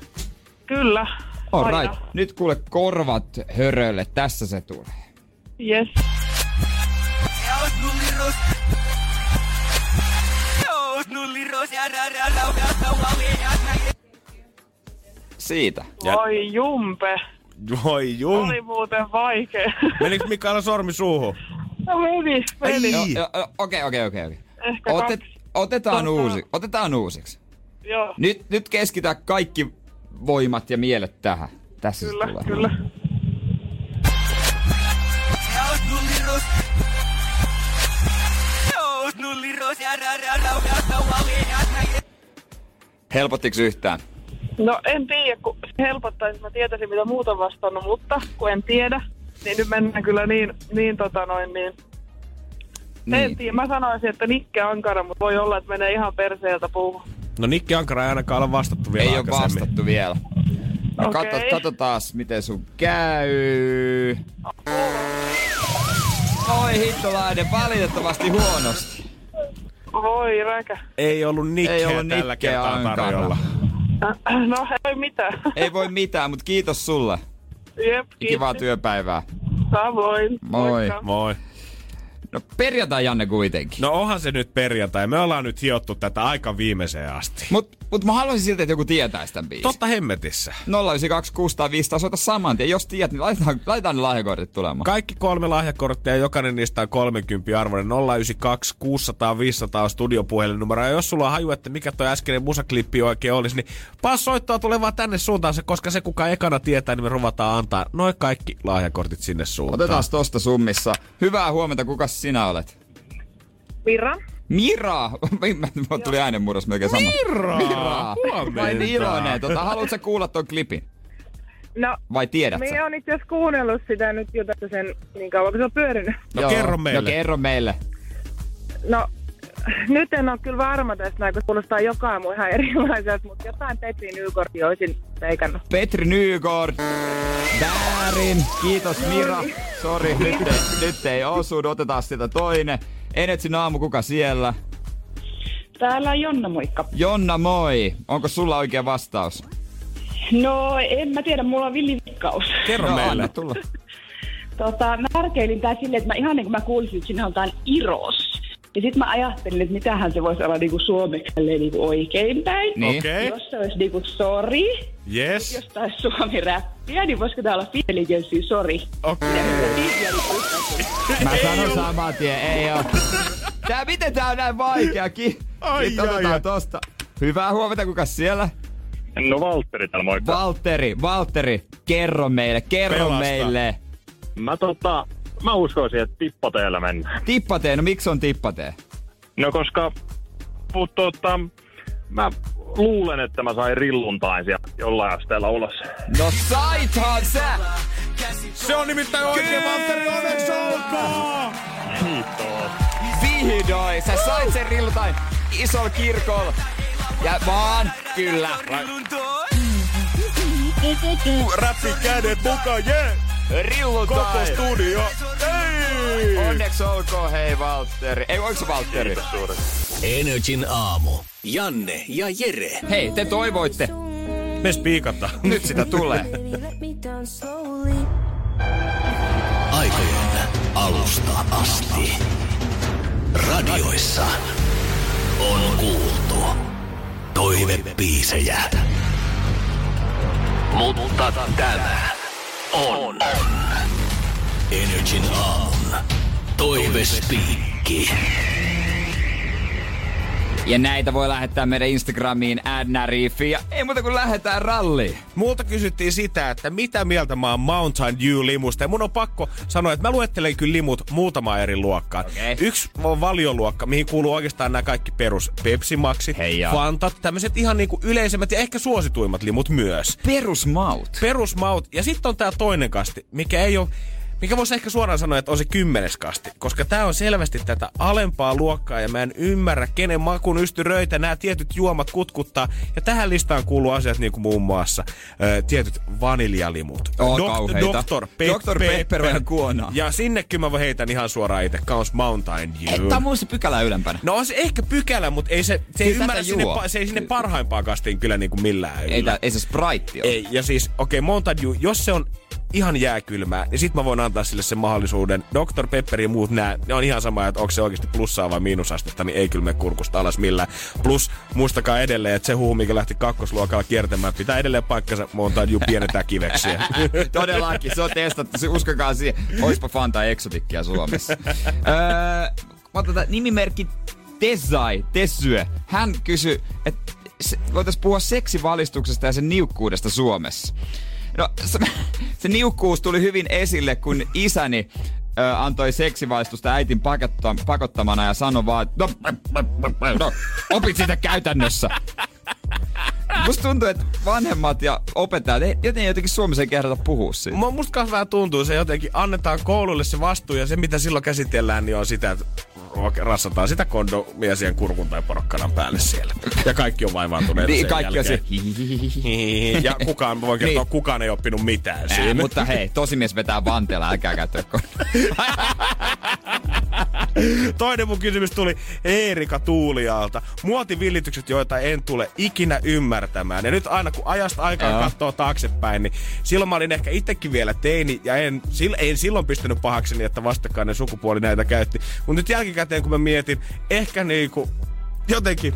Kyllä. All right. Nyt kuule korvat hörölle, tässä se tulee. Yes. Siitä. Ja- Voi jumpe. Voi jum. Oli muuten vaikea. Menikö Mikaela sormi suuhun? No meni, meni. Joo, Okei, okei, okei. okei. Ehkä Otet, kaksi. otetaan, uusi, otetaan uusiksi. Joo, Nyt, nyt keskitä kaikki voimat ja mielet tähän. Tässä kyllä, se tulee. kyllä. Helpottiko yhtään? No en tiedä, kun se helpottaisi, että mä tietäisin mitä muuta on vastannut, mutta kun en tiedä, niin nyt mennään kyllä niin, niin tota noin, niin... niin. En tiedä, mä sanoisin, että Nikke Ankara, mutta voi olla, että menee ihan perseeltä puuhun. No Nikki Ankara ei ainakaan ole vastattu vielä Ei ole vastattu vielä. No okay. katsotaan, miten sun käy. Oi hittolainen, valitettavasti huonosti. Voi räkä. Ei ollut Nikkeä Ei ollut tällä kertaa tarjolla. No ei mitään. Ei voi mitään, mutta kiitos sulle. Jep, Kivaa kiitos. työpäivää. Samoin. Moi. Moikka. Moi. No perjantai Janne kuitenkin. No onhan se nyt perjantai. Me ollaan nyt hiottu tätä aika viimeiseen asti. Mut, mut mä haluaisin silti, että joku tietäisi tämän biisin. Totta hemmetissä. 092 605 soita saman tien. Jos tiedät, niin laitetaan, laitetaan ne lahjakortit tulemaan. Kaikki kolme lahjakorttia, jokainen niistä on 30 arvoinen. 092 600 500 on studiopuhelinumero. Ja jos sulla on haju, että mikä toi äskeinen musaklippi oikein olisi, niin paas soittoa tulee vaan tänne suuntaan, se, koska se kuka ekana tietää, niin me ruvataan antaa noin kaikki lahjakortit sinne suuntaan. Otetaan tosta summissa. Hyvää huomenta, kuka sinä olet? Mira. Mira! Mulla tuli äänenmurros melkein sama. Mira! Mira! Huomenta. Vai niin iloinen. Tota, haluatko kuulla ton klipin? No, Vai tiedät me on itse asiassa kuunnellut sitä nyt jo tässä sen niin kauan, kun se on pyörinyt. No kerro meille. No kerro meille. No, nyt en ole kyllä varma tästä, näin, kun kuulostaa joka aamu ihan erilaiselta, mutta jotain Petri Newcordia olisin veikannut. Petri Nygård. Väärin. Kiitos Mira. Sori, nyt ei, nyt ei osu. Otetaan sitä toinen. Enetsin aamu, kuka siellä? Täällä on Jonna, moikka. Jonna, moi. Onko sulla oikea vastaus? No, en mä tiedä, mulla on villivikkaus. Kerro no, meille. anna tulla. Tota, mä tärkeilin tää silleen, että mä ihan niin kuin mä kuulisin, että siinä on jotain iros. Ja sitten mä ajattelin, että mitähän se voisi olla niinku suomeksi tälleen niinku oikein päin. Niin. Okei. Jos se olisi niinku sorry, Yes. jos taas suomi räppiä, niin voisiko tää olla Intelligence sorry? Okei. Mä sanon saman tien, ei oo. Tää, miten tää on näin vaikea? Ki- Ai, Nyt ai, otetaan ai. tosta. Hyvää huomenta, kuka siellä? No Valtteri täällä moikka. Valtteri, Valtteri, kerro meille, kerro Pelasta. meille. mä tota, mä uskoisin, että tippateellä mennään. Tippatee, no miksi on tippatee? No koska, mut tota, mä luulen, että mä sain rilluntain siellä jollain asteella ulos. No saithan sä! Se on nimittäin oikein, Valtteri, onneksi olkoon! Vihdoin! Sä sait sen rillutain isolla kirkolla. Ja vaan, kyllä. Räppi kädet mukaan, jee! Rillutain. Koko studio. Ei! Onneksi olkoon, hei Valtteri. Ei, onko se Valtteri? Energin aamu. Janne ja Jere. Hei, te toivoitte. Me spiikata. Nyt sitä tulee. Aikojen alusta asti. Radioissa on kuultu toivepiisejä. Mutta tämä on. Energin aamun toivespiikki. Ja näitä voi lähettää meidän Instagramiin adnariifiin. Ja ei muuta kuin lähdetään ralliin. Multa kysyttiin sitä, että mitä mieltä mä oon Mountain Dew-limusta. Ja mun on pakko sanoa, että mä luettelen kyllä limut muutama eri luokkaan. Okei. Yksi on valioluokka, mihin kuuluu oikeastaan nämä kaikki perus Pepsi Maxit. Fantat, tämmöiset ihan niinku yleisemmät ja ehkä suosituimmat limut myös. Perusmaut. Perusmaut. Ja sitten on tää toinen kasti, mikä ei ole mikä voisi ehkä suoraan sanoa, että on se kymmenes kasti, koska tämä on selvästi tätä alempaa luokkaa ja mä en ymmärrä, kenen makun ystyröitä nämä tietyt juomat kutkuttaa. Ja tähän listaan kuuluu asiat niin kuin muun muassa ö, tietyt vaniljalimut. Oo, kauheita. Dr. Pe- Dr. Pepper on ihan kuonaa. Ja sinnekin mä heitän ihan suoraan itse, Counts Mountain Dew. Tämä on mun se pykälä ylempänä. No on se ehkä pykälä, mutta ei se, se ei ymmärrä sinne, pa- se ei sinne parhaimpaan kastiin kyllä niin kuin millään Ei, yllä. ei se Sprite ole. Ei, ja siis, okei, okay, Mountain Dew, jos se on ihan jääkylmää, niin sit mä voin antaa sille sen mahdollisuuden. Dr. Pepper ja muut nää, ne on ihan sama, että onko se oikeasti plussaa vai miinusastetta, niin ei kyllä me kurkusta alas millään. Plus, muistakaa edelleen, että se huu, mikä lähti kakkosluokalla kiertämään, pitää edelleen paikkansa Mountain Dew pienentää kiveksiä. Todellakin, se on testattu. Se, uskokaa siihen. Oispa Fanta Exotikkia Suomessa. öö, tää nimimerkki Tessai, Tessyö. Hän kysyi, että voitaisiin puhua seksivalistuksesta ja sen niukkuudesta Suomessa. No, se, se niukkuus tuli hyvin esille, kun isäni ö, antoi seksivalistusta äitin pakotta, pakottamana ja sanoi vaan, että no, no, opit sitä käytännössä. Musta tuntuu, että vanhemmat ja opettajat, ei- joten jotenkin Suomessa ei kehdata puhua siitä. Mu- Musta vähän tuntuu se jotenkin, annetaan koululle se vastuu ja se mitä silloin käsitellään, niin on sitä, että rassataan sitä kondomia siihen kurkun tai porokkanan päälle siellä. Ja kaikki on vaivaantuneita Niin, sen kaikki on se. jälkeen. Ja kukaan, voi kertoa, Niin. kukaan ei oppinut mitään Ää, siinä. mutta hei, tosimies vetää vanteella, älkää käyttää Toinen mun kysymys tuli Eerika Tuulialta. Muotivillitykset, joita en tule ikinä ymmärtämään. Ja nyt aina kun ajasta aikaan katsoo taaksepäin, niin silloin mä olin ehkä itsekin vielä teini ja en, sil, en silloin pistänyt pahakseni, että vastakkainen sukupuoli näitä käytti. Mutta nyt jälkikäteen kun mä mietin, ehkä niinku jotenkin,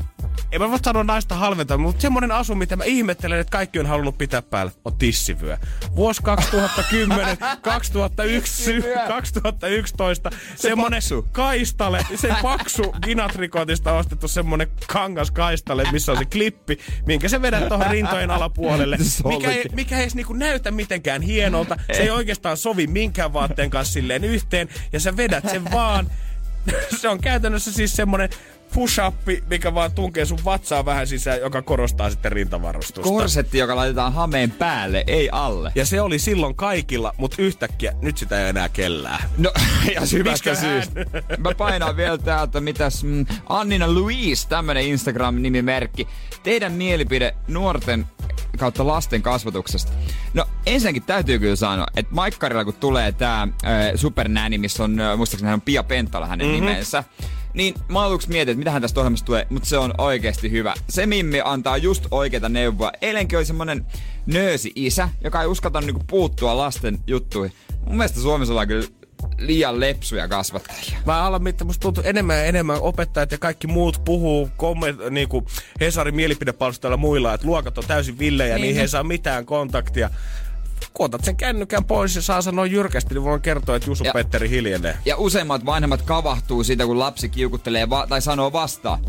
en mä voi sanoa naista halventa, mutta semmonen asu, mitä mä ihmettelen, että kaikki on halunnut pitää päällä, on tissivyö. Vuosi 2010, 2001, 2011, semmonen paksu. kaistale, se paksu Ginatrikotista ostettu semmonen kangas kaistale, missä on se klippi, minkä se vedät tuohon rintojen alapuolelle, mikä ei, mikä ei edes niinku näytä mitenkään hienolta, se ei oikeastaan sovi minkään vaatteen kanssa silleen yhteen, ja sä vedät sen vaan. Se on käytännössä siis semmonen push-up, mikä vaan tunkee sun vatsaa vähän sisään, joka korostaa sitten rintavarustusta. Korsetti, joka laitetaan hameen päälle, ei alle. ja se oli silloin kaikilla, mutta yhtäkkiä nyt sitä ei enää kellää. No, ja hyvästä Miksiköhän? syystä. Mä painan vielä täältä, mitäs mm, Annina Louise, tämmönen Instagram-nimimerkki. Teidän mielipide nuorten kautta lasten kasvatuksesta. No ensinnäkin täytyy kyllä sanoa, että Maikkarilla kun tulee tää äh, Supernäni, missä on, äh, muistaakseni hän on Pia Pentala hänen mm-hmm. nimensä, niin mä aluksi mietin, että mitähän tästä ohjelmasta tulee, mutta se on oikeasti hyvä. Se Mimmi antaa just oikeita neuvoa. Eilenkin oli semmonen nöösi isä, joka ei uskalta niinku puuttua lasten juttuihin. Mun mielestä Suomessa ollaan kyllä liian lepsuja kasvattajia. Mä alan, mitä musta tuntuu enemmän ja enemmän opettajat ja kaikki muut puhuu komment, niinku Hesarin mielipidepalstoilla muilla, että luokat on täysin villejä, niin, Niin. niin he saa mitään kontaktia. Kun otat sen kännykän pois ja saa sanoa jyrkästi, niin voin kertoa, että Jusu Ja- Petteri hiljenee. Ja useimmat vanhemmat kavahtuu siitä, kun lapsi kiukuttelee va- tai sanoo vastaan.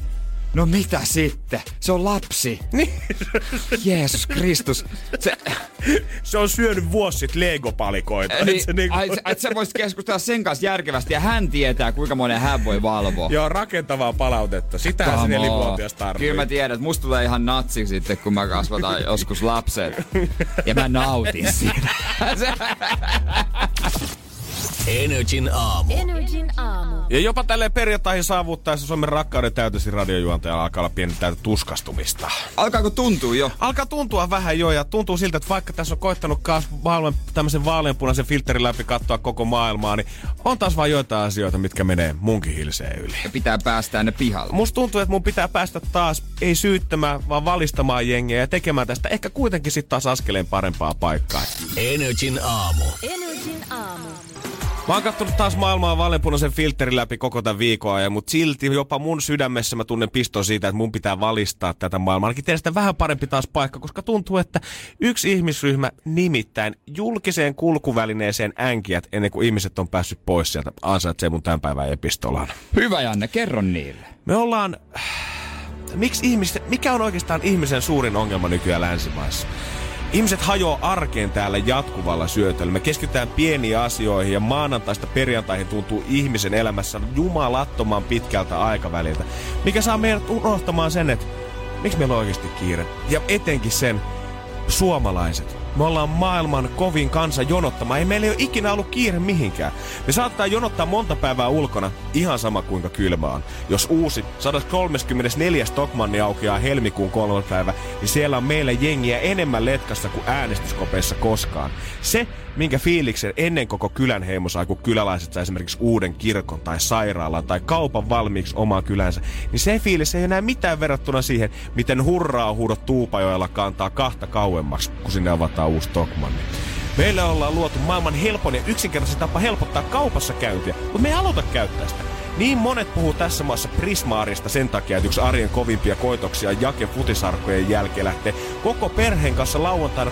No mitä sitten? Se on lapsi. Niin. Jeesus Kristus. Se, Se on syönyt vuosi sitten Lego-palikoita. niin, Et se niinku- ai, et sä voisit keskustella sen kanssa järkevästi ja hän tietää, kuinka monen hän voi valvoa. Joo, rakentavaa palautetta. Sitähän se nelivuotias tarvitsee. Kyllä mä tiedän, että musta tulee ihan natsi sitten, kun mä kasvatan joskus lapset. Ja mä nautin siitä. Energin aamu. Energin aamu. Ja jopa tälle perjantaihin saavuttaessa Suomen rakkauden täytösi radiojuontajalla alkaa olla pieni täytä tuskastumista. Alkaako tuntua jo? Alkaa tuntua vähän jo ja tuntuu siltä, että vaikka tässä on koittanut kaas maailman tämmöisen vaaleanpunaisen filterin läpi katsoa koko maailmaa, niin on taas vain joitain asioita, mitkä menee munkin hilseen yli. Ja pitää päästää ne pihalle. Musta tuntuu, että mun pitää päästä taas ei syyttämään, vaan valistamaan jengiä ja tekemään tästä ehkä kuitenkin sitten taas askeleen parempaa paikkaa. Energin aamu. Energin aamu. Mä oon kattonut taas maailmaa vaaleanpunaisen filterin läpi koko tämän viikon ajan, mutta silti jopa mun sydämessä mä tunnen piston siitä, että mun pitää valistaa tätä maailmaa. Ainakin tehdä sitä vähän parempi taas paikka, koska tuntuu, että yksi ihmisryhmä nimittäin julkiseen kulkuvälineeseen änkijät ennen kuin ihmiset on päässyt pois sieltä ansaitsee mun tämän päivän epistolaan. Hyvä Janne, kerro niille. Me ollaan... Miksi ihmiset, mikä on oikeastaan ihmisen suurin ongelma nykyään länsimaissa? Ihmiset hajoaa arkeen täällä jatkuvalla syötöllä. Me keskitytään pieniin asioihin ja maanantaista perjantaihin tuntuu ihmisen elämässä jumalattoman pitkältä aikaväliltä. Mikä saa meidät unohtamaan sen, että miksi meillä on oikeasti kiire. Ja etenkin sen, suomalaiset. Me ollaan maailman kovin kansa jonottamaan. Ei meillä ei ole ikinä ollut kiire mihinkään. Me saattaa jonottaa monta päivää ulkona, ihan sama kuinka kylmä on. Jos uusi 134. Stockmanni aukeaa helmikuun kolmas päivä, niin siellä on meillä jengiä enemmän letkassa kuin äänestyskopeissa koskaan. Se, minkä fiiliksen ennen koko kylän heimo sai, kun kyläläiset sai esimerkiksi uuden kirkon tai sairaalan tai kaupan valmiiksi omaa kylänsä, niin se fiilis ei enää mitään verrattuna siihen, miten hurraa huudot Tuupajoella kantaa kahta kauemmaksi, kun sinne avataan uusi Stockmanni. Meillä ollaan luotu maailman helpon ja yksinkertaisin tapa helpottaa kaupassa käyntiä, mutta me ei haluta käyttää sitä. Niin monet puhuu tässä maassa Prismaarista sen takia, että yksi arjen kovimpia koitoksia Jake futisarkojen jälkeen lähtee koko perheen kanssa lauantaina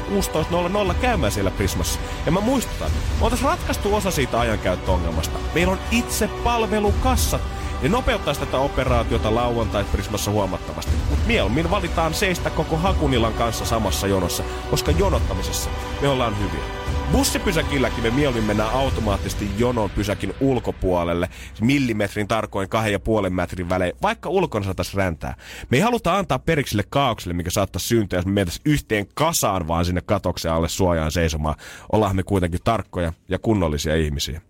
16.00 käymään siellä Prismassa. Ja mä muistutan, me oltais ratkaistu osa siitä ajankäyttöongelmasta. Meillä on itse palvelukassat. Ne nopeuttaa tätä operaatiota lauantai Prismassa huomattavasti. Mutta mieluummin valitaan seistä koko Hakunilan kanssa samassa jonossa, koska jonottamisessa me ollaan hyviä. Bussipysäkilläkin me mieluummin mennään automaattisesti jonon pysäkin ulkopuolelle, millimetrin tarkoin kahden ja puolen metrin välein, vaikka ulkona saatais räntää. Me ei haluta antaa periksi sille kaaukselle, mikä saattaisi syntyä, jos me mentäisiin yhteen kasaan vaan sinne katoksen alle suojaan seisomaan. Ollaan me kuitenkin tarkkoja ja kunnollisia ihmisiä.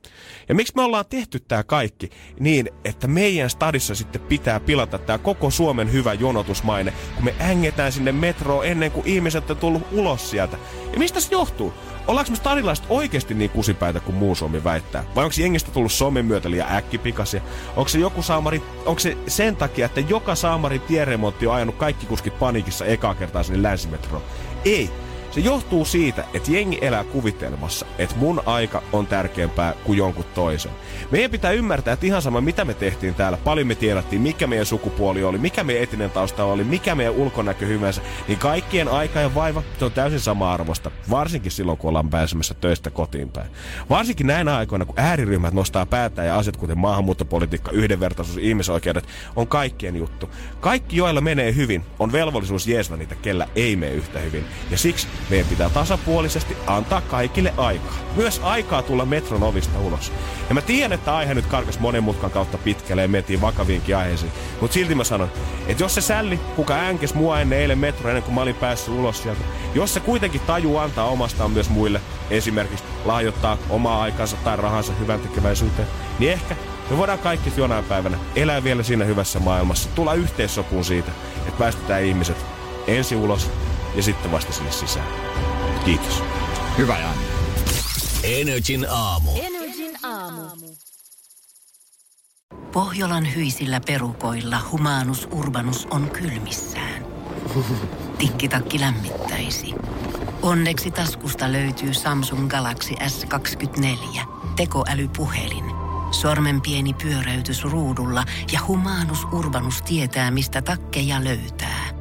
Ja miksi me ollaan tehty tämä kaikki niin, että meidän stadissa sitten pitää pilata tämä koko Suomen hyvä jonotusmaine, kun me ängetään sinne metroon ennen kuin ihmiset on tullut ulos sieltä. Ja mistä se johtuu? Ollaanko me stadilaiset oikeasti niin kusipäitä kuin muu Suomi väittää? Vai onko jengistä tullut somen myötä liian äkkipikasia? Onko se joku saamari, onko se sen takia, että joka saamari tieremontti on ajanut kaikki kuskit paniikissa ekaa kertaa sinne länsimetroon? Ei. Se johtuu siitä, että jengi elää kuvitelmassa, että mun aika on tärkeämpää kuin jonkun toisen. Meidän pitää ymmärtää, että ihan sama mitä me tehtiin täällä, paljon me tiedettiin, mikä meidän sukupuoli oli, mikä meidän etinen tausta oli, mikä meidän ulkonäkö hyvänsä, niin kaikkien aika ja vaiva se on täysin sama arvosta, varsinkin silloin kun ollaan pääsemässä töistä kotiin päin. Varsinkin näinä aikoina, kun ääriryhmät nostaa päätä ja asiat kuten maahanmuuttopolitiikka, yhdenvertaisuus, ihmisoikeudet on kaikkien juttu. Kaikki, joilla menee hyvin, on velvollisuus jeesva niitä, kellä ei mene yhtä hyvin. Ja siksi meidän pitää tasapuolisesti antaa kaikille aikaa. Myös aikaa tulla metron ovista ulos. Ja mä tiedän, että aihe nyt karkas monen mutkan kautta pitkälle ja mentiin vakaviinkin aiheisiin. Mutta silti mä sanon, että jos se sälli, kuka äänkes mua ennen eilen metro ennen kuin mä olin päässyt ulos sieltä, jos se kuitenkin taju antaa omastaan myös muille, esimerkiksi lahjoittaa omaa aikansa tai rahansa hyvän tekeväisyyteen, niin ehkä me voidaan kaikki jonain päivänä elää vielä siinä hyvässä maailmassa, tulla yhteissopuun siitä, että päästetään ihmiset ensi ulos ja sitten vasta sinne sisään. Kiitos. Hyvä Janne. Energin aamu. Energin aamu. Pohjolan hyisillä perukoilla humanus urbanus on kylmissään. Tikkitakki lämmittäisi. Onneksi taskusta löytyy Samsung Galaxy S24. Tekoälypuhelin. Sormen pieni pyöräytys ruudulla ja humanus urbanus tietää, mistä takkeja löytää.